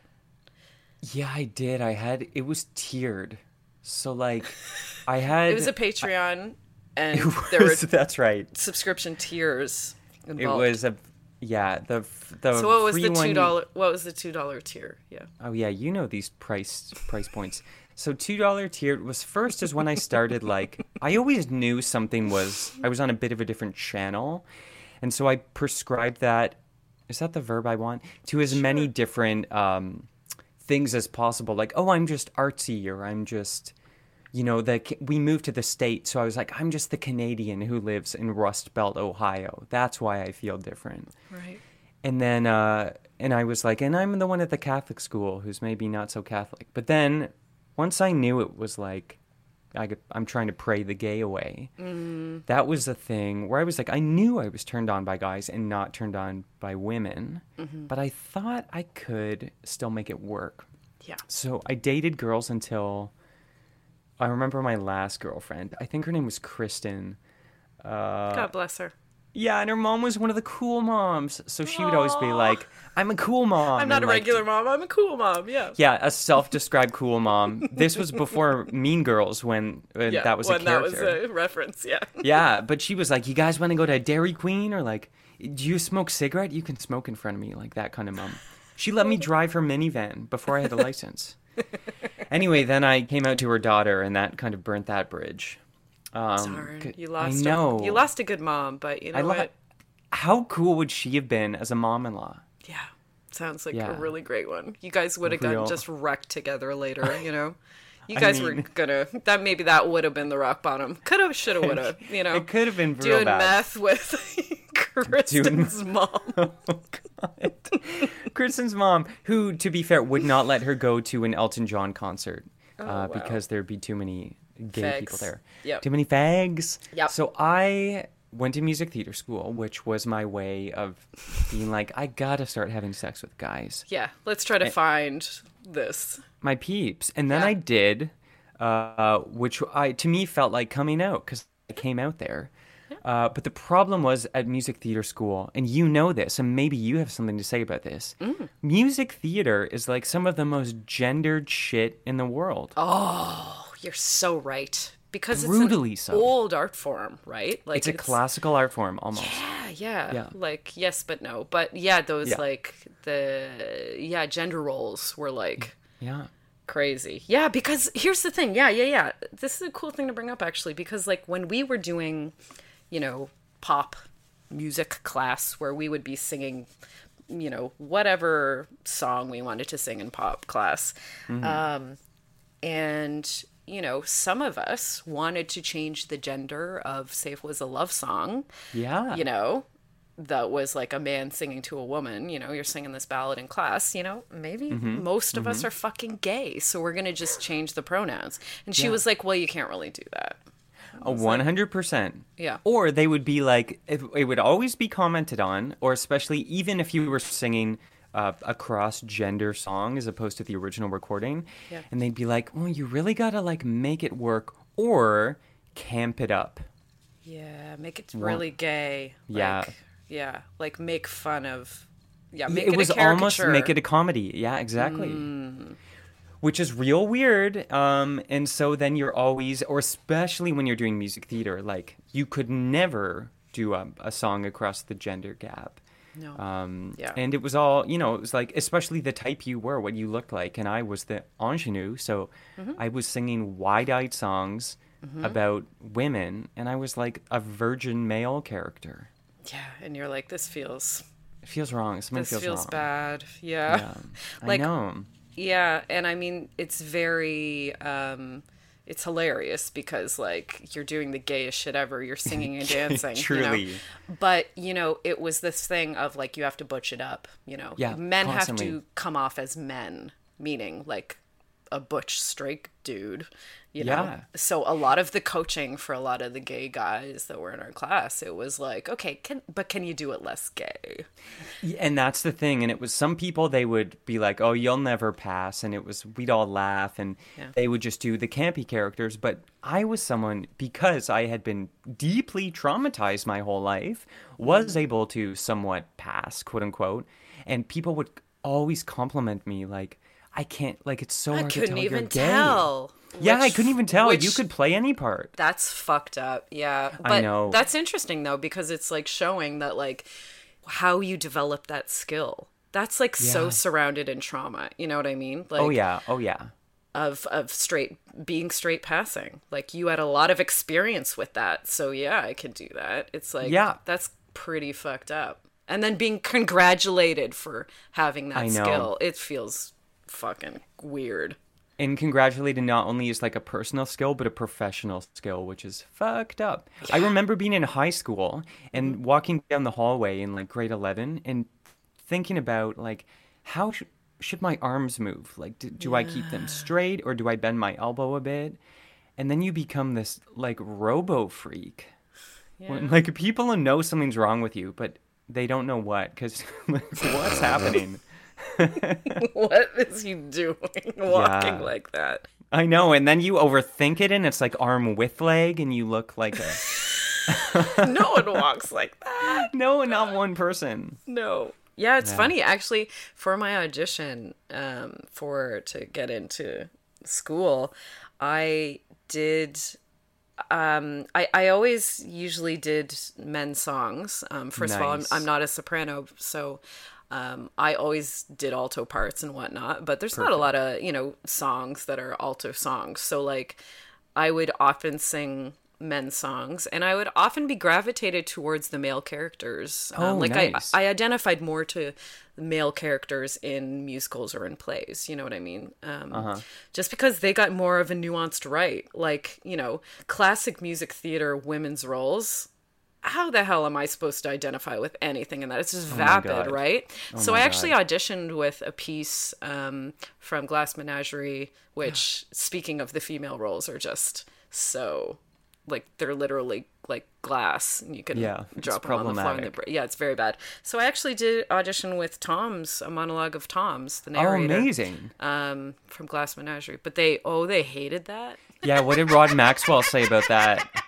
Yeah, I did. I had it was tiered. So like, I had It was a Patreon and It there were that's right. subscription tiers It was a yeah the the So what was the two dollar? What was the two dollar tier? Yeah. Oh yeah, you know these price price points. So two dollar tier was first is when I started like I always knew something was I was on a bit of a different channel, and so I prescribed that. Is that the verb I want to as many different um, things as possible? Like oh, I'm just artsy, or I'm just you know the we moved to the state, so I was like I'm just the Canadian who lives in Rust Belt, Ohio. That's why I feel different Right. and then uh and i was like and i'm the one at the catholic school who's maybe not so catholic but then once i knew it was like I, i'm trying to pray the gay away. That was a thing where i was like i knew i was turned on by guys and not turned on by women but i thought i could still make it work. Yeah. so i dated girls until i remember my last girlfriend. I think her name was kristen uh, God bless her. Yeah, and her mom was one of the cool moms. So she would always be like, I'm a cool mom. I'm not and, a like, regular mom. I'm a cool mom. Yeah. Yeah, a self described cool mom. This was before Mean Girls when, when Yeah, that was a when that character. was a reference. Yeah. Yeah, but she was like, You guys want to go to Dairy Queen? Or like, Do you smoke cigarette? You can smoke in front of me. Like that kind of mom. She let me drive her minivan before I had a license. anyway, then I came out to her daughter, and that kind of burnt that bridge. Um, c- You lost. I know. A, you lost a good mom, but you know I lo- what? How cool would she have been as a mom-in-law? Yeah. Sounds like Yeah. a really great one. You guys would have gotten just wrecked together later, you know? You I guys were gonna that maybe that would have been the rock bottom. Could have, should have, would have. You know, It could have been real doing bad. meth with Kristen's mom. oh God, Kristen's mom, who, to be fair, would not let her go to an Elton John concert uh, Oh, wow. because there'd be too many gay people there. Yep. Too many fags. Yep. So I went to music theater school, which was my way of being like, I gotta start having sex with guys. Yeah, let's try to find this. My peeps. And then Yeah. I did, uh, which I to me felt like coming out because I came out there. Uh, but the problem was at music theater school, and you know this, and maybe you have something to say about this. Mm. Music theater is like some of the most gendered shit in the world. Oh, you're so right. Because Brutally it's so. old art form, right? Like it's a classical art form almost. Yeah, yeah, Yeah. Like yes, but no. But yeah, those Yeah. like the yeah gender roles were like Yeah. crazy. Yeah, because here's the thing. Yeah, yeah, yeah. This is a cool thing to bring up actually because like when we were doing, you know, pop music class where we would be singing you know whatever song we wanted to sing in pop class um and you know some of us wanted to change the gender of say if it was a love song Yeah. you know that was like a man singing to a woman you know you're singing this ballad in class you know maybe Mm-hmm. most of us are fucking gay so we're gonna just change the pronouns and she was like well you can't really do that A one hundred percent. Yeah. Or they would be like, it, it would always be commented on, or especially even if you were singing uh, a cross gender song as opposed to the original recording, Yeah. and they'd be like, well, you really gotta like make it work or camp it up. yeah make it really gay Yeah. like, yeah like make fun of Yeah, make it it, was almost. Mm. make it a comedy. Yeah, exactly. Which is real weird. Um, and so then you're always, or especially when you're doing music theater, like you could never do a, a song across the gender gap. No. Um, Yeah. And it was all, you know, it was like, especially the type you were, what you looked like. And I was the ingenue. So Mm-hmm. I was singing wide eyed songs about women. And I was like a virgin male character. yeah, and you're like, this feels It feels wrong. Something this feels, feels, wrong. bad. Yeah. Yeah. Like- I know. Yeah, and I mean it's very um it's hilarious because like you're doing the gayest shit ever. You're singing and dancing. You Truly. know? But you know, it was this thing of like you have to butch it up, you know. Yeah, Men have to come off as men, meaning like a butch straight dude. You know? Yeah. So a lot of the coaching for a lot of the gay guys that were in our class, it was like, okay, can but can you do it less gay? And that's the thing. And it was some people, they would be like, oh, you'll never pass. And it was, we'd all laugh and Yeah. they would just do the campy characters. But I was someone, because I had been deeply traumatized my whole life, was Mm-hmm. able to somewhat pass, quote unquote. And people would always compliment me, like, I can't, like, it's so I hard to couldn't tell you're even gay." tell. Yeah, I couldn't even tell. You could play any part. That's fucked up. Yeah. But I know. That's interesting though because it's like showing that like how you develop that skill. That's like so surrounded in trauma. You know what I mean? Oh, like oh, yeah. Oh, yeah. of of straight being straight passing. Like you had a lot of experience with that. So yeah, I can do that. It's like Yeah. that's pretty fucked up. And then being congratulated for having that skill. It feels fucking weird. and congratulated not only is like a personal skill but a professional skill which is fucked up. I remember being in high school and mm-hmm. walking down the hallway in like grade 11 and thinking about like how sh- should my arms move? Like do, do i keep them straight or do i bend my elbow a bit? And then you become this like robo freak. When like people know something's wrong with you but they don't know what because like, what's happening what is he doing walking Yeah. like that? I know, and then you overthink it, and it's like arm with leg, and you look like a no one walks like that. no, not one person. No. Yeah, it's Yeah. funny actually. For my audition, um, for to get into school, I did. Um, I I always usually did men's songs. Um, first of all, I'm I'm not a soprano, so. Um, I always did alto parts and whatnot, but there's not a lot of you know songs that are alto songs. So like, I would often sing men's songs, and I would often be gravitated towards the male characters. Um, Oh, like nice. I, I identified more to male characters in musicals or in plays. You know what I mean? Um, Uh-huh. Just because they got more of a nuanced right, like you know, classic music theater women's roles. How the hell am I supposed to identify with anything in that? It's just vapid, Oh God. right? so I actually God. auditioned with a piece um, from Glass Menagerie, which, speaking of the female roles, are just so like they're literally like glass, and you can Yeah, drop them on the floor. Yeah, it's very bad. So I actually did audition with Tom's, a monologue of Tom's, the Oh, narrator, amazing! um, from Glass Menagerie. But they, oh, they hated that. Yeah, what did Rod Maxwell say about that?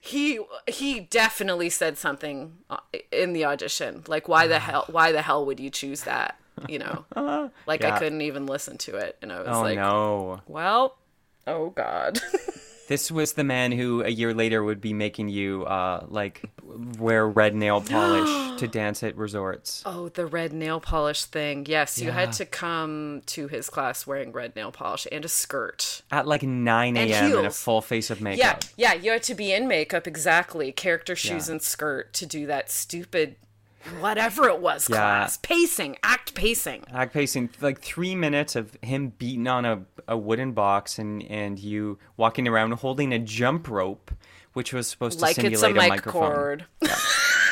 he he definitely said something uh, in the audition. Like why the hell why the hell would you choose that? You know? Like i couldn't even listen to it and i was like, Oh like no, well oh god this was the man who a year later would be making you uh like wear red nail polish to dance at resorts. oh the red nail polish thing yes you Yeah. had to come to his class wearing red nail polish and a skirt At like 9 a.m. in a full face of yeah makeup. yeah you had to be in makeup exactly character shoes Yeah. and skirt to do that stupid whatever it was Yeah. class. Pacing act pacing. Act pacing. Like three minutes of him beating on a, a wooden box and and you walking around holding a jump rope, which was supposed to like simulate a mic microphone. cord.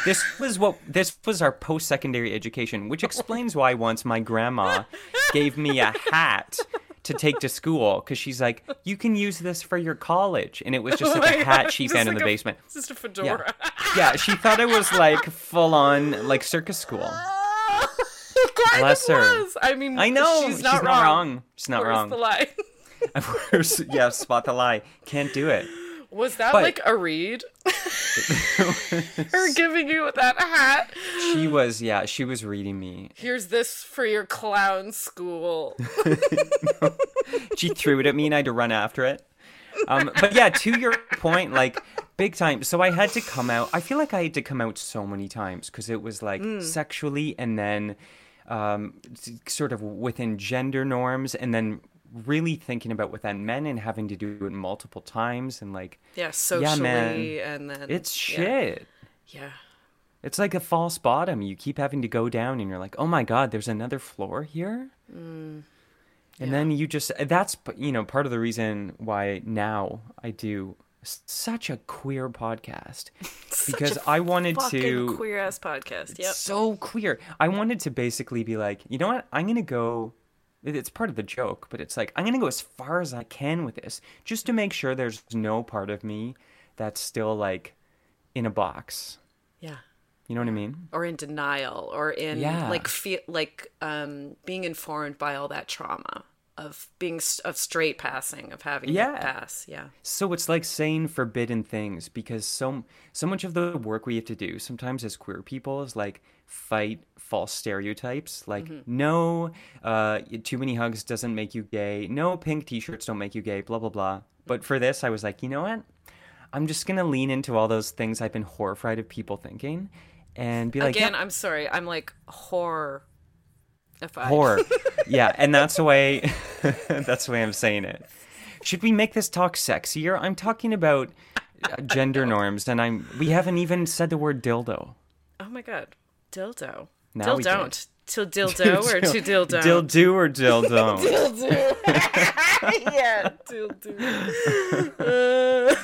This was what this was our post secondary education, which explains why once my grandma gave me a hat to take to school because she's like, "You can use this for your college," and it was just oh like a hat she found in the a- basement. Just a fedora. Yeah, she thought it was like full on like circus school. Bless her. was. I mean, I know she's not wrong. She's not Where's wrong. the lie? Where's- yeah, spot the lie. Can't do it. Was that But- like a read? Her giving you that hat. She was, yeah, she was reading me. Here's this for your clown school. She threw it at me and I had to run after it. Um, but yeah, to your point, like big time. So I had to come out. I feel like I had to come out so many times because it was like sexually and then um, sort of within gender norms and then really thinking about within men and having to do it multiple times and like Yeah, socially man. and then it's shit. Yeah. It's like a false bottom. You keep having to go down, and you're like, "Oh my god, there's another floor here." Mm. And then you just that's you know part of the reason why now I do such a queer podcast because I wanted to queer ass podcast. Yep. so queer. I wanted to basically be like, you know what? I'm gonna go. It- It's part of the joke, but it's like I'm gonna go as far as I can with this, just to make sure there's no part of me that's still like in a box. Yeah. You know what I mean? Or in denial, or in Yeah. like feel like um, being informed by all that trauma of being of straight passing, of having Yeah. to pass. Yeah. So it's like saying forbidden things because so so much of the work we have to do sometimes as queer people is like fight false stereotypes. Like no uh too many hugs doesn't make you gay. No pink t-shirts don't make you gay blah blah blah. But for this I was like you know what? I'm just gonna lean into all those things I've been horrified of people thinking and be like Again, yeah, I'm sorry. I'm like horror. If I horror yeah and that's the way that's the way I'm saying it. Should we make this talk sexier? I'm talking about uh, gender norms and I'm we haven't even said the word dildo. Oh my god, dildo. Now Dill we don't. Till dildo or to dildo. dildo or dildo dildo. yeah, dildo. Uh,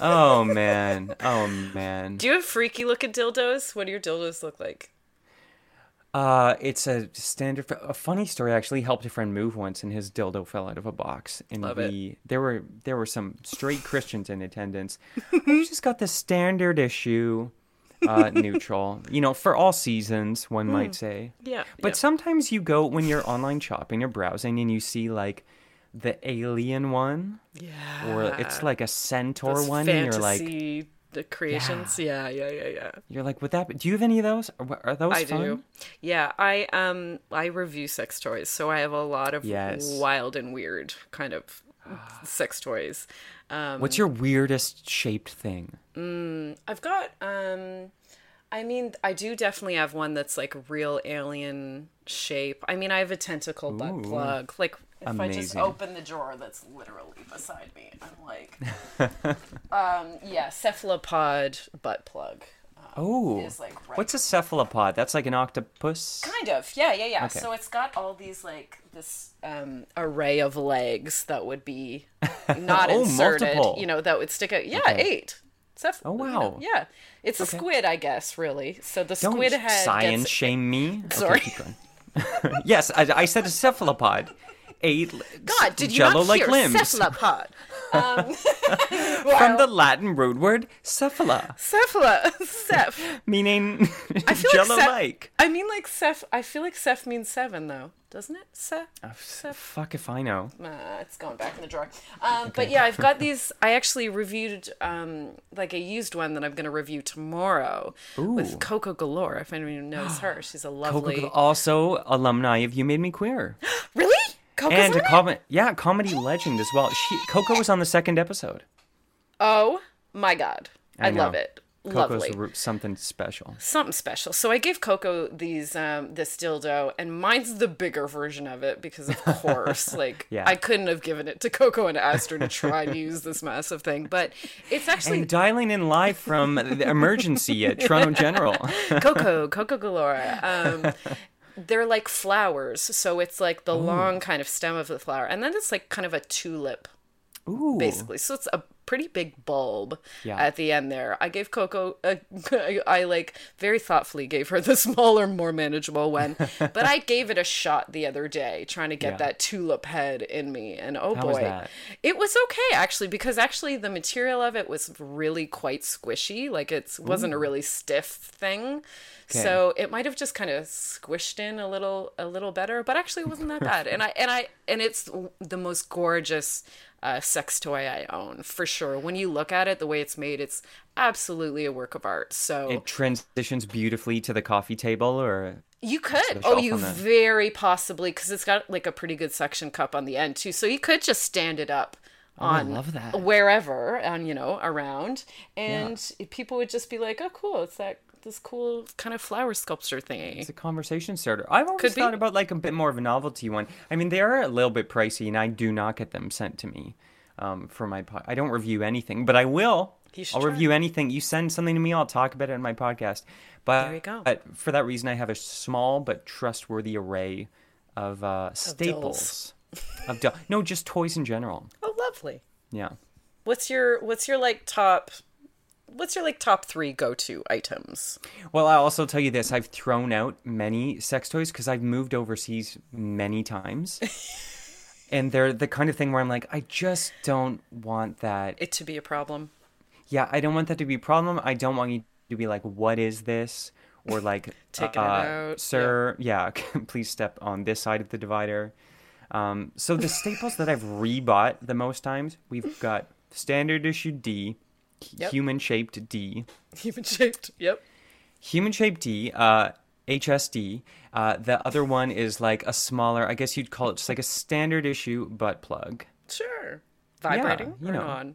oh man oh man do you have freaky looking dildos? What do your dildos look like? uh it's a standard a funny story actually helped a friend move once and his dildo fell out of a box and Love it. there were there were some straight christians in attendance we just got the standard issue uh neutral you know for all seasons one might say Yeah. But yeah. sometimes you go when you're online shopping or browsing and you see like the alien one yeah. or it's like a centaur Those one and you're like the creations. Yeah, yeah, yeah, yeah. you're like would that be, do you have any of those are, are those I fun? do. Yeah, I um I review sex toys, so I have a lot of Yes. wild and weird kind of sex toys. Um what's your weirdest shaped thing I've got um I mean, I do definitely have one that's like real alien shape. I mean, I have a tentacle butt plug. Like if I just open the drawer that's literally beside me, I'm like um yeah, cephalopod butt plug. Oh is, like, right- what's a cephalopod that's like an octopus Kind of. Yeah, yeah, yeah. Okay. So it's got all these like this um array of legs that would be not Oh, inserted, multiple. you know, that would stick out. Yeah, Okay. eight. Ceph- Oh, you know, wow. yeah. It's a squid, I guess, really. So the don't squid head science gets shame me Okay, Sorry. yes I, I said a cephalopod eight God, did you jello not like hear limbs cephalopod? Um, from the latin root word cephala Cephala, ceph. meaning I feel jello like, like ceph- I mean, like ceph. I feel like ceph means seven, though, doesn't it? Ceph. Ceph. fuck if I know Uh, it's going back in the drawer. Um, But yeah, I've got these. I actually reviewed um, like a used one that I'm going to review tomorrow with Coco Galore. If anyone knows her, she's a lovely. Coco, also alumni of You Made Me Queer, Really? Coco's and a it? com- yeah, comedy legend as well. She Coco was on the second episode. Oh my god, I, know. love it. Coco's Lovely. something special. Something special. So I gave Coco these um this dildo, and mine's the bigger version of it because of course, like Yeah. I couldn't have given it to Coco and asked her to try and use this massive thing. But it's actually And dialing in live from the emergency at Toronto General. Coco, Coco Galore. Um, they're like flowers, so it's like the oh. long kind of stem of the flower, and then it's like kind of a tulip, Ooh, basically. So it's a pretty big bulb Yeah. at the end there. I gave Coco, uh, a, I, I like very thoughtfully gave her the smaller, more manageable one, but I gave it a shot the other day, trying to get Yeah. that tulip head in me, and oh How boy, was it was okay actually because actually the material of it was really quite squishy. Like it wasn't a really stiff thing. So it might have just kind of squished in a little a little better, but actually it wasn't that bad. And I and I and it's the most gorgeous uh, sex toy I own for sure. When you look at it, the way it's made, it's absolutely a work of art. So It transitions beautifully to the coffee table, or you could. Oh, you very possibly because it's got like a pretty good suction cup on the end too. So you could just stand it up Oh, I on love that. wherever and you know around, and people would just be like, "Oh, cool! It's that this cool kind of flower sculpture thingy." It's a conversation starter. I've always Could be. thought about like a bit more of a novelty one. I mean, they are a little bit pricey, and I do not get them sent to me um, for my. Po- I don't review anything, but I will. I'll try. review anything. You send something to me, I'll talk about it in my podcast. But, There you go. but for that reason, I have a small but trustworthy array of uh, staples. Of doll- no, just toys in general. Oh, lovely. Yeah. What's your what's your like top? What's your like top three go to items? Well, I'll also tell you this: I've thrown out many sex toys because I've moved overseas many times, and they're the kind of thing where I'm like, I just don't want that. It to be a problem. Yeah, I don't want that to be a problem. I don't want you to be like, "What is this?" or like, Taking it uh, out, sir. Yeah, please step on this side of the divider. Um, so the staples that I've rebought the most times, we've got standard issue D, Yep. human shaped D, Human shaped. Yep. human shaped D, uh, HSD. Uh, the other one is like a smaller, I guess you'd call it just like a standard issue butt plug. Sure. Vibrating you or know. non?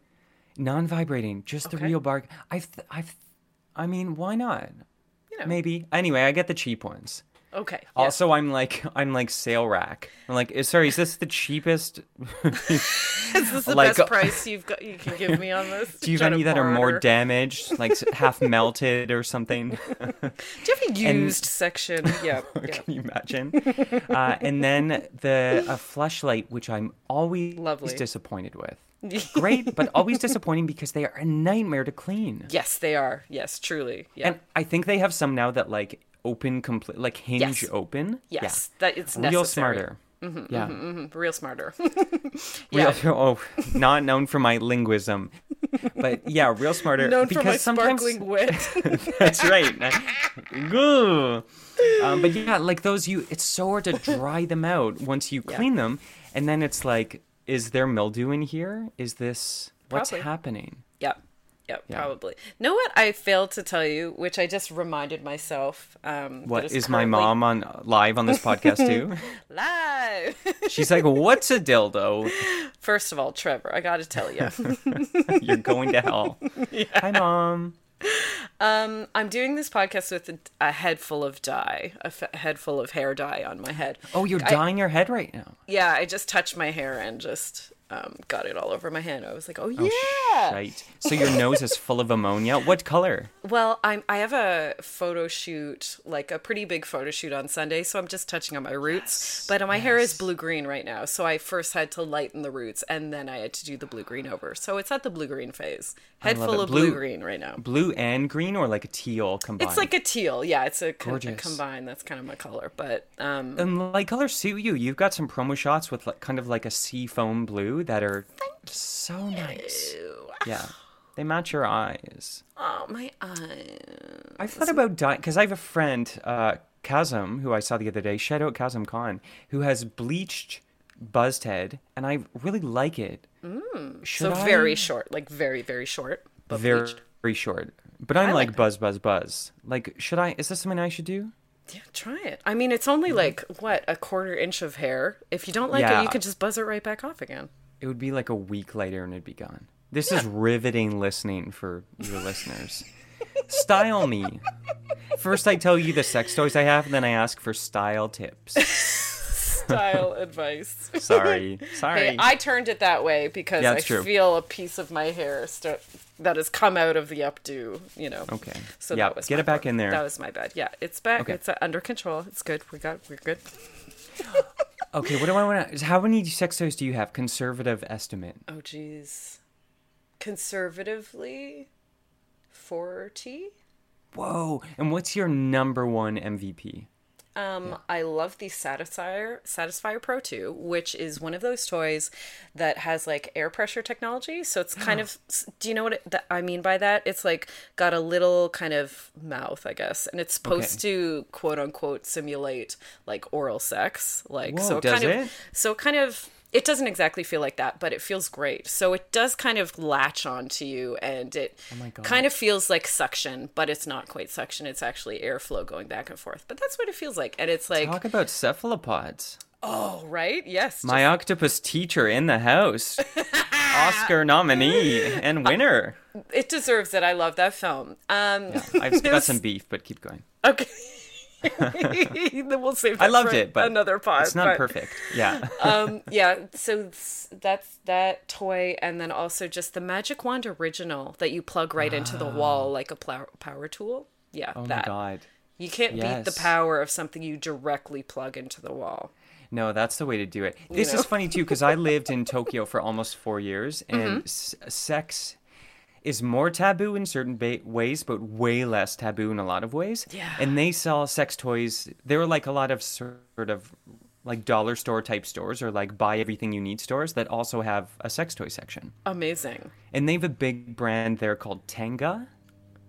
Non-vibrating, just the real bark. I've, I've, I mean, why not? You know. Maybe. Anyway, I get the cheap ones. Okay. yeah. Also, I'm like, I'm like sale rack. I'm like, "Eh, sorry, is this the cheapest? Is this the like, best price you've got? You can give me on this? Do you have any that are more damaged, like half melted or something? Do you have a used section? Yeah. yeah. Can you imagine? uh, and then the a flashlight, which I'm always Lovely. disappointed with. Great, but always disappointing because they are a nightmare to clean. Yes, they are. Yes, truly. Yeah. And I think they have some now that like open complete, like hinge Yes. open. yes, that it's yeah. real necessary. smarter. yeah. Mhm, Real smarter. Real, yeah. oh, not known for my linguism, but yeah, real smarter. Known because for my sometimes sparkling wit. that's right. Um, but yeah, like those, you it's so hard to dry them out once you clean them, and then it's like, is there mildew in here? Is this what's happening? Yep. Yep, Yeah. probably. Know what I failed to tell you, which I just reminded myself. Um, What is is my mom on live on this podcast too? live? She's like, "What's a dildo?" First of all, Trevor, I got to tell you, You're going to hell. Hi, mom. um, I'm doing this podcast with a, a head full of dye, a f- head full of hair dye on my head. Oh, you're I- dyeing your head right now. Yeah, I just touched my hair and just um, got it all over my hand. I was like, oh yeah. Right. So your nose is full of ammonia. What color? Well, I'm I have a photo shoot, like a pretty big photo shoot on Sunday, so I'm just touching on my roots. but my hair is blue green right now, so I first had to lighten the roots, and then I had to do the blue green over. So it's at the blue green phase. Head full it. of blue green right now. Blue and green, or like a teal combined? It's like a teal, yeah. It's a, con- a Gorgeous. combine. That's kind of my color, but um, And like colors suit you. You've got some promo shots with like kind of like a sea foam blue that are so nice. Yeah, they match your eyes. oh my eyes. I thought about dyeing because I have a friend, uh, Kazim, who I saw the other day. Shout out Kazim Khan, who has bleached buzzed head, and I really like it. Mm, So very short, like very very short, but very bleached. very short. But I'm I like like buzz buzz buzz. Like, should I? Is this something I should do? Yeah, try it. I mean, it's only like what a quarter inch of hair. If you don't like Yeah. it, you could just buzz it right back off again. It would be like a week later and it'd be gone. This is riveting listening for your listeners. Style me. First, I tell you the sex toys I have, and then I ask for style tips. Style advice. Sorry, sorry. Hey, I turned it that way because Yeah, I true. feel a piece of my hair st- that has come out of the updo. You know. Okay. So Yeah, that was get my it back in there. That was my bad. Yeah, it's back. Okay. It's uh, under control. It's good. We got. We're good. Okay, what do I want to? How many sex toys do you have? Conservative estimate. Oh, geez. Conservatively, forty. Whoa! And what's your number one MVP? Um, I love the Satisfyer Satisfyer Pro 2, which is one of those toys that has like air pressure technology. So it's kind of do you know what it, I mean by that? It's like got a little kind of mouth, I guess, and it's supposed to quote unquote simulate like oral sex. Like Whoa, so it kind it? of so it kind of it doesn't exactly feel like that, but it feels great. So it does kind of latch onto you, and it Oh kind of feels like suction, but it's not quite suction. It's actually airflow going back and forth. But that's what it feels like, and it's like, Talk about cephalopods. oh, right, yes, My octopus teacher in the house. Oscar nominee and winner. it deserves it. I love that film. Um, I've got some beef, but keep going. Okay. then we'll save that I loved it, but another pod. It's not but- perfect. Yeah. um yeah so that's that toy and then also just the magic wand original that you plug right into the wall like a plow- power tool yeah oh my god. you can't beat the power of something you directly plug into the wall No, that's the way to do it. This know? is funny too because I lived in Tokyo for almost four years, Mm-hmm. and s- sex is more taboo in certain ba- ways, but way less taboo in a lot of ways. Yeah. And they sell sex toys. There are like a lot of sort of like dollar store type stores or like buy everything you need stores that also have a sex toy section. amazing And they have a big brand there called Tenga.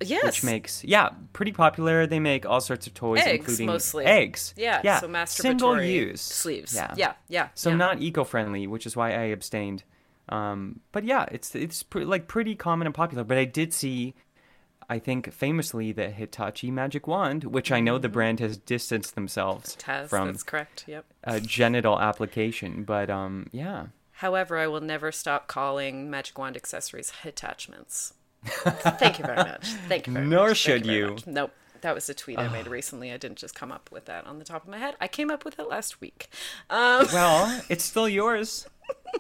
yes which makes yeah pretty popular. They make all sorts of toys, Eggs, including mostly. eggs. yeah, yeah, so masturbatory single use sleeves Yeah, yeah yeah So yeah. not eco-friendly, which is why I abstained. Um, but yeah, it's it's pre- like pretty common and popular. But I did see, I think famously the Hitachi Magic Wand, which I know the brand has distanced themselves from that's correct yep a genital application. But um, yeah, However, I will never stop calling Magic Wand accessories attachments. Thank you very much. Thank you very Nor much. Should you. much. Nope. That was a tweet I made recently. I didn't just come up with that on the top of my head. I came up with it last week. Um, well, it's still yours.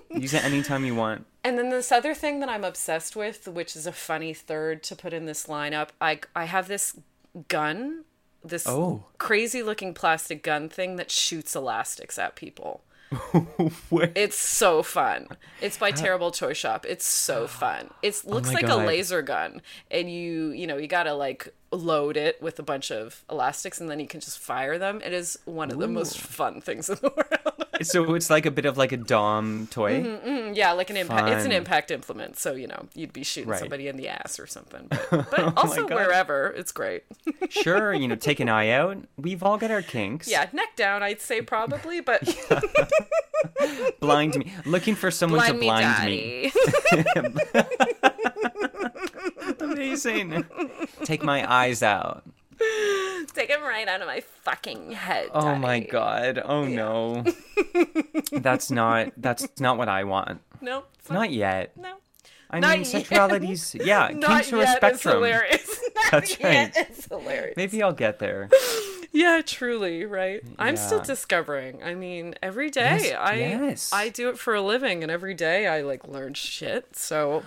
Use it anytime you want. and then this other thing that I'm obsessed with, which is a funny third to put in this lineup, I I have this gun, this Oh. crazy looking plastic gun thing that shoots elastics at people. It's so fun. It's by Terrible Toy Shop. It's so fun. It oh looks Oh like God. a laser gun, and you you know you gotta like load it with a bunch of elastics, and then you can just fire them. It is one of the most fun things in the world. so it's like a bit of like a dom toy. Mm-hmm. yeah, like an impact. It's an impact implement, so you know you'd be shooting Right. Oh somebody in the ass or something. But, but also wherever, it's great. Sure, you know, take an eye out. We've all got our kinks. yeah, neck down, I'd say probably, but Blind me. Looking for someone blind to blind me. daddy. Amazing. Take my eyes out. Take him right out of my fucking head. Oh my god. Oh no. that's not that's not what I want. No, it's Not yet. No. I Not mean yet. sexuality's yeah, Not kinks are a yet. It's spectrum. hilarious. Not That's yet. right. It's hilarious. Maybe I'll get there. Yeah, truly, right? I'm still discovering. I mean, every day Yes, I yes. I do it for a living and every day I like learn shit. So,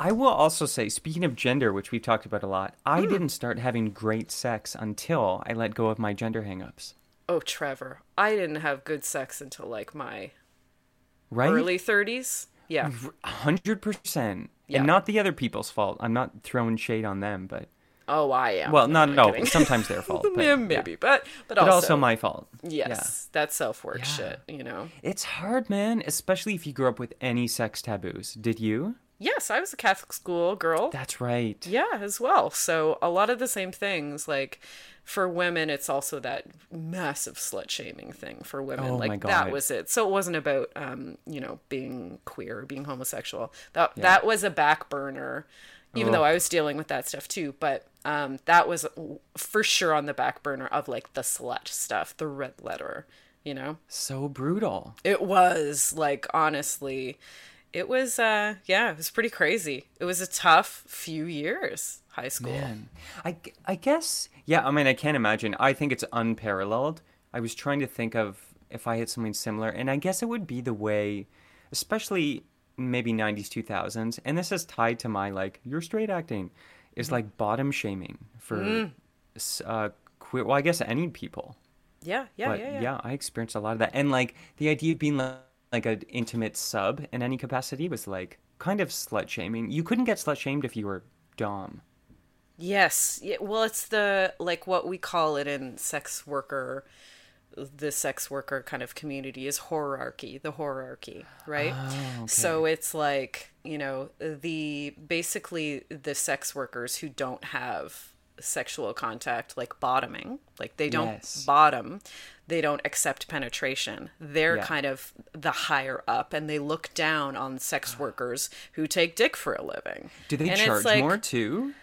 I will also say, speaking of gender, which we've talked about a lot, I Hmm. didn't start having great sex until I let go of my gender hangups. oh, Trevor, I didn't have good sex until like my Right? early 30s. Yeah. hundred percent. Yeah. And not the other people's fault. I'm not throwing shade on them, but Oh, I am. well, not no. kidding. Sometimes their fault. But, yeah, yeah. maybe, but but, But also, also, my fault. yes, that's self work Yeah. shit. You know. It's hard, man. Especially if you grew up with any sex taboos. Did you? Yes, I was a Catholic school girl. That's right. Yeah, as well. So a lot of the same things, like for women, it's also that massive slut shaming thing for women. Oh like that was it. So it wasn't about um, you know, being queer or being homosexual. That that was a back burner. Even though I was dealing with that stuff too, but um, that was for sure on the back burner of like the slut stuff, the red letter, you know. So brutal. It was like honestly, it was uh yeah, it was pretty crazy. It was a tough few years, high school. Man, I, I guess, yeah, I mean, I can't imagine. I think it's unparalleled. I was trying to think of if I had something similar, and I guess it would be the way, especially maybe 90s, 2000s, and this is tied to my, like, you're straight acting, is like bottom shaming for s uh, queer, well, I guess any people. Yeah, yeah, but yeah, yeah. I experienced a lot of that. And like the idea of being like, like an intimate sub in any capacity was like kind of slut shaming. You couldn't get slut shamed if you were Dom. Yes. Yeah, well, it's the like what we call it in sex worker the sex worker kind of community is whorearchy, the whorearchy, right? Oh, So it's like, you know, the basically the sex workers who don't have sexual contact like bottoming, like they don't Yes. bottom, they don't accept penetration. They're Yeah. kind of the higher up and they look down on sex ah. workers who take dick for a living. Do they And charge like- more too?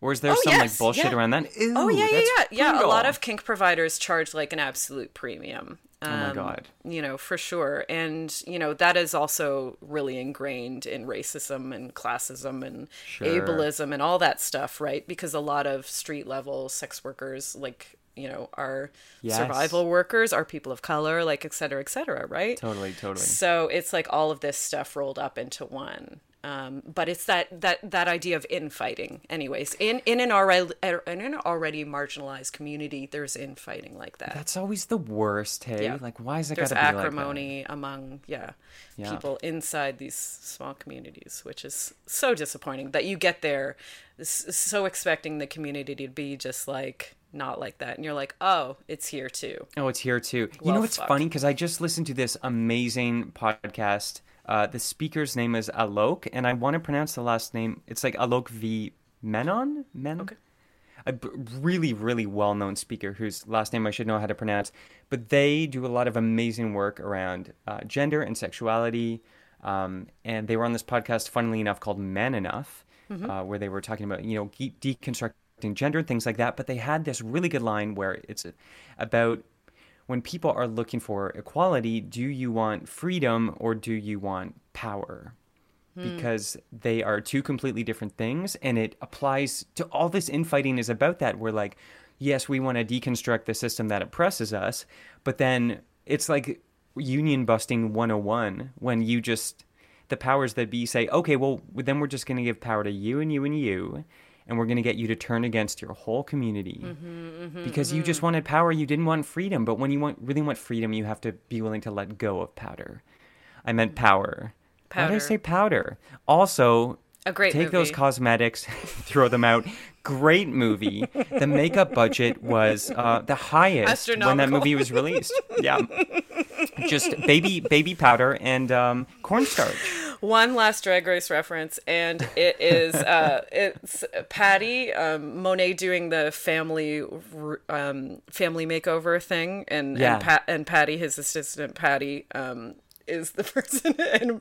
Or is there Oh, some yes, like bullshit yeah. around that? Oh yeah, yeah, yeah, yeah. A lot of kink providers charge like an absolute premium. Oh my Um, God. You know, for sure, and you know that is also really ingrained in racism and classism and Sure. ableism and all that stuff, right? Because a lot of street level sex workers, like you know, are Yes. survival workers, are people of color, like et cetera, et cetera, right? Totally, totally. So it's like all of this stuff rolled up into one. Um, but it's that, that that idea of infighting, anyways. In in an already in an already marginalized community, there's infighting like that. That's always the worst, hey? Yeah. Like, why is it there's gotta be like acrimony among yeah, Yeah. people inside these small communities, which is so disappointing that you get there so expecting the community to be just like not like that, and you're like, oh, it's here too. Oh, it's here too. you know what's funny? Because I just listened to this amazing podcast. Uh, the speaker's name is Alok, and I want to pronounce the last name. It's like Alok V. Menon? Men? Okay. A b- really, really well known speaker whose last name I should know how to pronounce. But they do a lot of amazing work around uh, gender and sexuality. Um, and they were on this podcast, funnily enough, called Man Enough, uh, where they were talking about, you know, de- deconstructing gender and things like that. But they had this really good line where it's about when people are looking for equality, do you want freedom or do you want power? Hmm. Because they are two completely different things, and it applies to all this infighting is about that. We're like, yes, we want to deconstruct the system that oppresses us, but then it's like union busting 101 when you just, the powers that be say, okay, well, then we're just going to give power to you and you and you, and we're going to get you to turn against your whole community. Because you just wanted power you didn't want freedom but when you want really want freedom you have to be willing to let go of powder. I meant power. Why did i say powder? Also A great take those cosmetics throw them out. Great movie. The makeup budget was uh, the highest when that movie was released. Yeah. Just baby baby powder and um, cornstarch one last drag race reference and it is uh it's patty um monet doing the family um family makeover thing and Yeah. and pat and patty his assistant patty um is the person and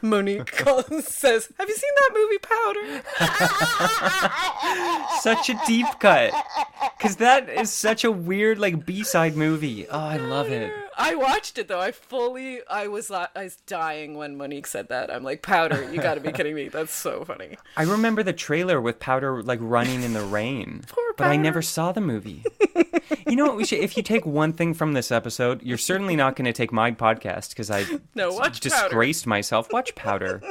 monique calls, says have you seen that movie powder? Such a deep cut. Because that is such a weird like b-side movie. Oh i love it i watched it though i fully i was uh, i was dying when monique said that i'm like powder you gotta be kidding me that's so funny I remember the trailer with Powder like running in the rain, Poor but I never saw the movie. you know what? We should, if you take one thing from this episode, you're certainly not going to take my podcast because I No, watch Powder. disgraced myself. Watch Powder.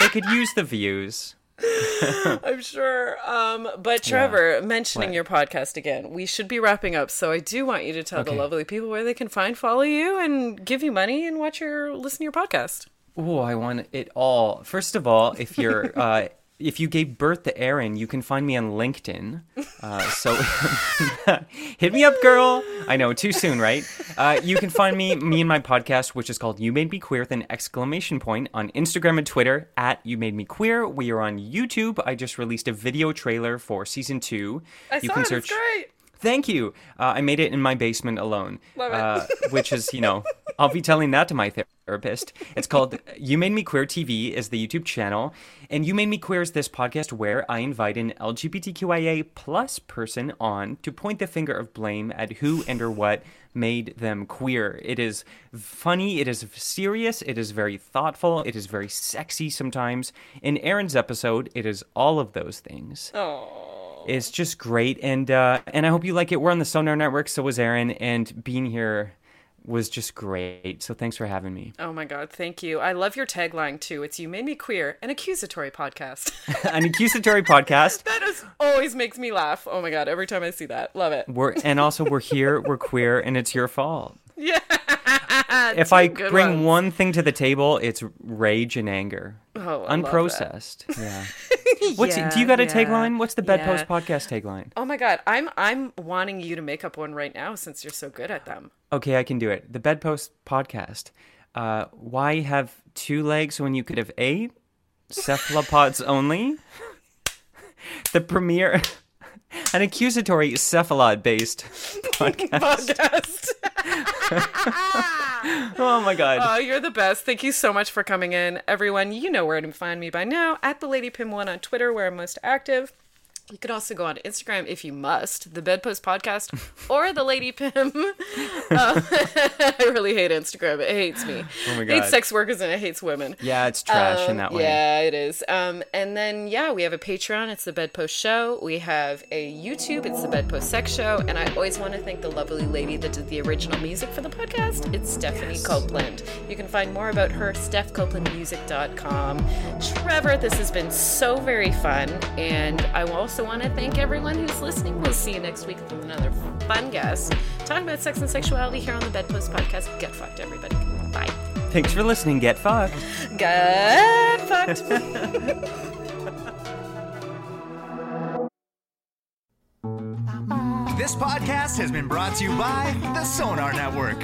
they could use the views. I'm sure. Um, but Trevor, mentioning What? your podcast again, we should be wrapping up. So I do want you to tell the lovely people where they can find, follow you, and give you money and watch your listen to your podcast. Oh, I want it all. First of all, if you're uh, if you gave birth to Erin, you can find me on LinkedIn. Uh, so hit me up, girl. I know, too soon, right? Uh, you can find me, me and my podcast, which is called "You Made Me Queer" with an exclamation point on Instagram and Twitter at "You Made Me Queer." We are on YouTube. I just released a video trailer for season two. I you saw can it. search. It's great. Thank you. Uh, I made it in my basement alone. Uh, which is, you know, I'll be telling that to my therapist. It's called You Made Me Queer TV is the YouTube channel. And You Made Me Queer is this podcast where I invite an LGBTQIA plus person on to point the finger of blame at who and or what made them queer. It is funny, it is serious, it is very thoughtful, it is very sexy sometimes. In Erin's episode, it is all of those things. Oh, It's just great, and uh, and I hope you like it. We're on the Sonar Network, so was Erin, and being here was just great. So thanks for having me. oh my God, thank you. I love your tagline too. It's "You made me queer," an accusatory podcast. An accusatory podcast. that is always makes me laugh. Oh my God, every time I see that, love it. We're and also we're here, we're queer, and it's your fault. Yeah. If I bring ones. one thing to the table, it's rage and anger, Oh, I love that. unprocessed. Yeah. What's Yeah, do you got a yeah, tagline? What's the Bedpost yeah. podcast tagline? Oh my God, I'm I'm wanting you to make up one right now since you're so good at them. Okay, I can do it. The Bedpost podcast. Uh, why have two legs when you could have eight? Cephalopods only. The premiere. An accusatory cephalot based podcast. Podcast. Oh my god. Oh, you're the best. Thank you so much for coming in. Everyone, you know where to find me by now at the Lady Pym one on Twitter, where I'm most active. You could also go on Instagram if you must, the Bedpost Podcast or the Lady Pym. Um, I really hate Instagram. It hates me. Oh my It hates sex workers and it hates women. yeah, it's trash in Um, that way. Yeah, it is. Um, and then yeah, we have a Patreon. It's the Bedpost Show. We have a YouTube. It's the Bedpost Sex Show. And I always want to thank the lovely lady that did the original music for the podcast. It's Stephanie Copeland. You can find more about her stephcopelandmusic.com. Trevor, this has been so very fun, and I also want to thank everyone who's listening. We'll see you next week with another fun guest talking about sex and sexuality here on the Bedpost Podcast. Get fucked, everybody. Bye. Thanks for listening. Get fucked. Get fucked. This podcast has been brought to you by the Sonar Network.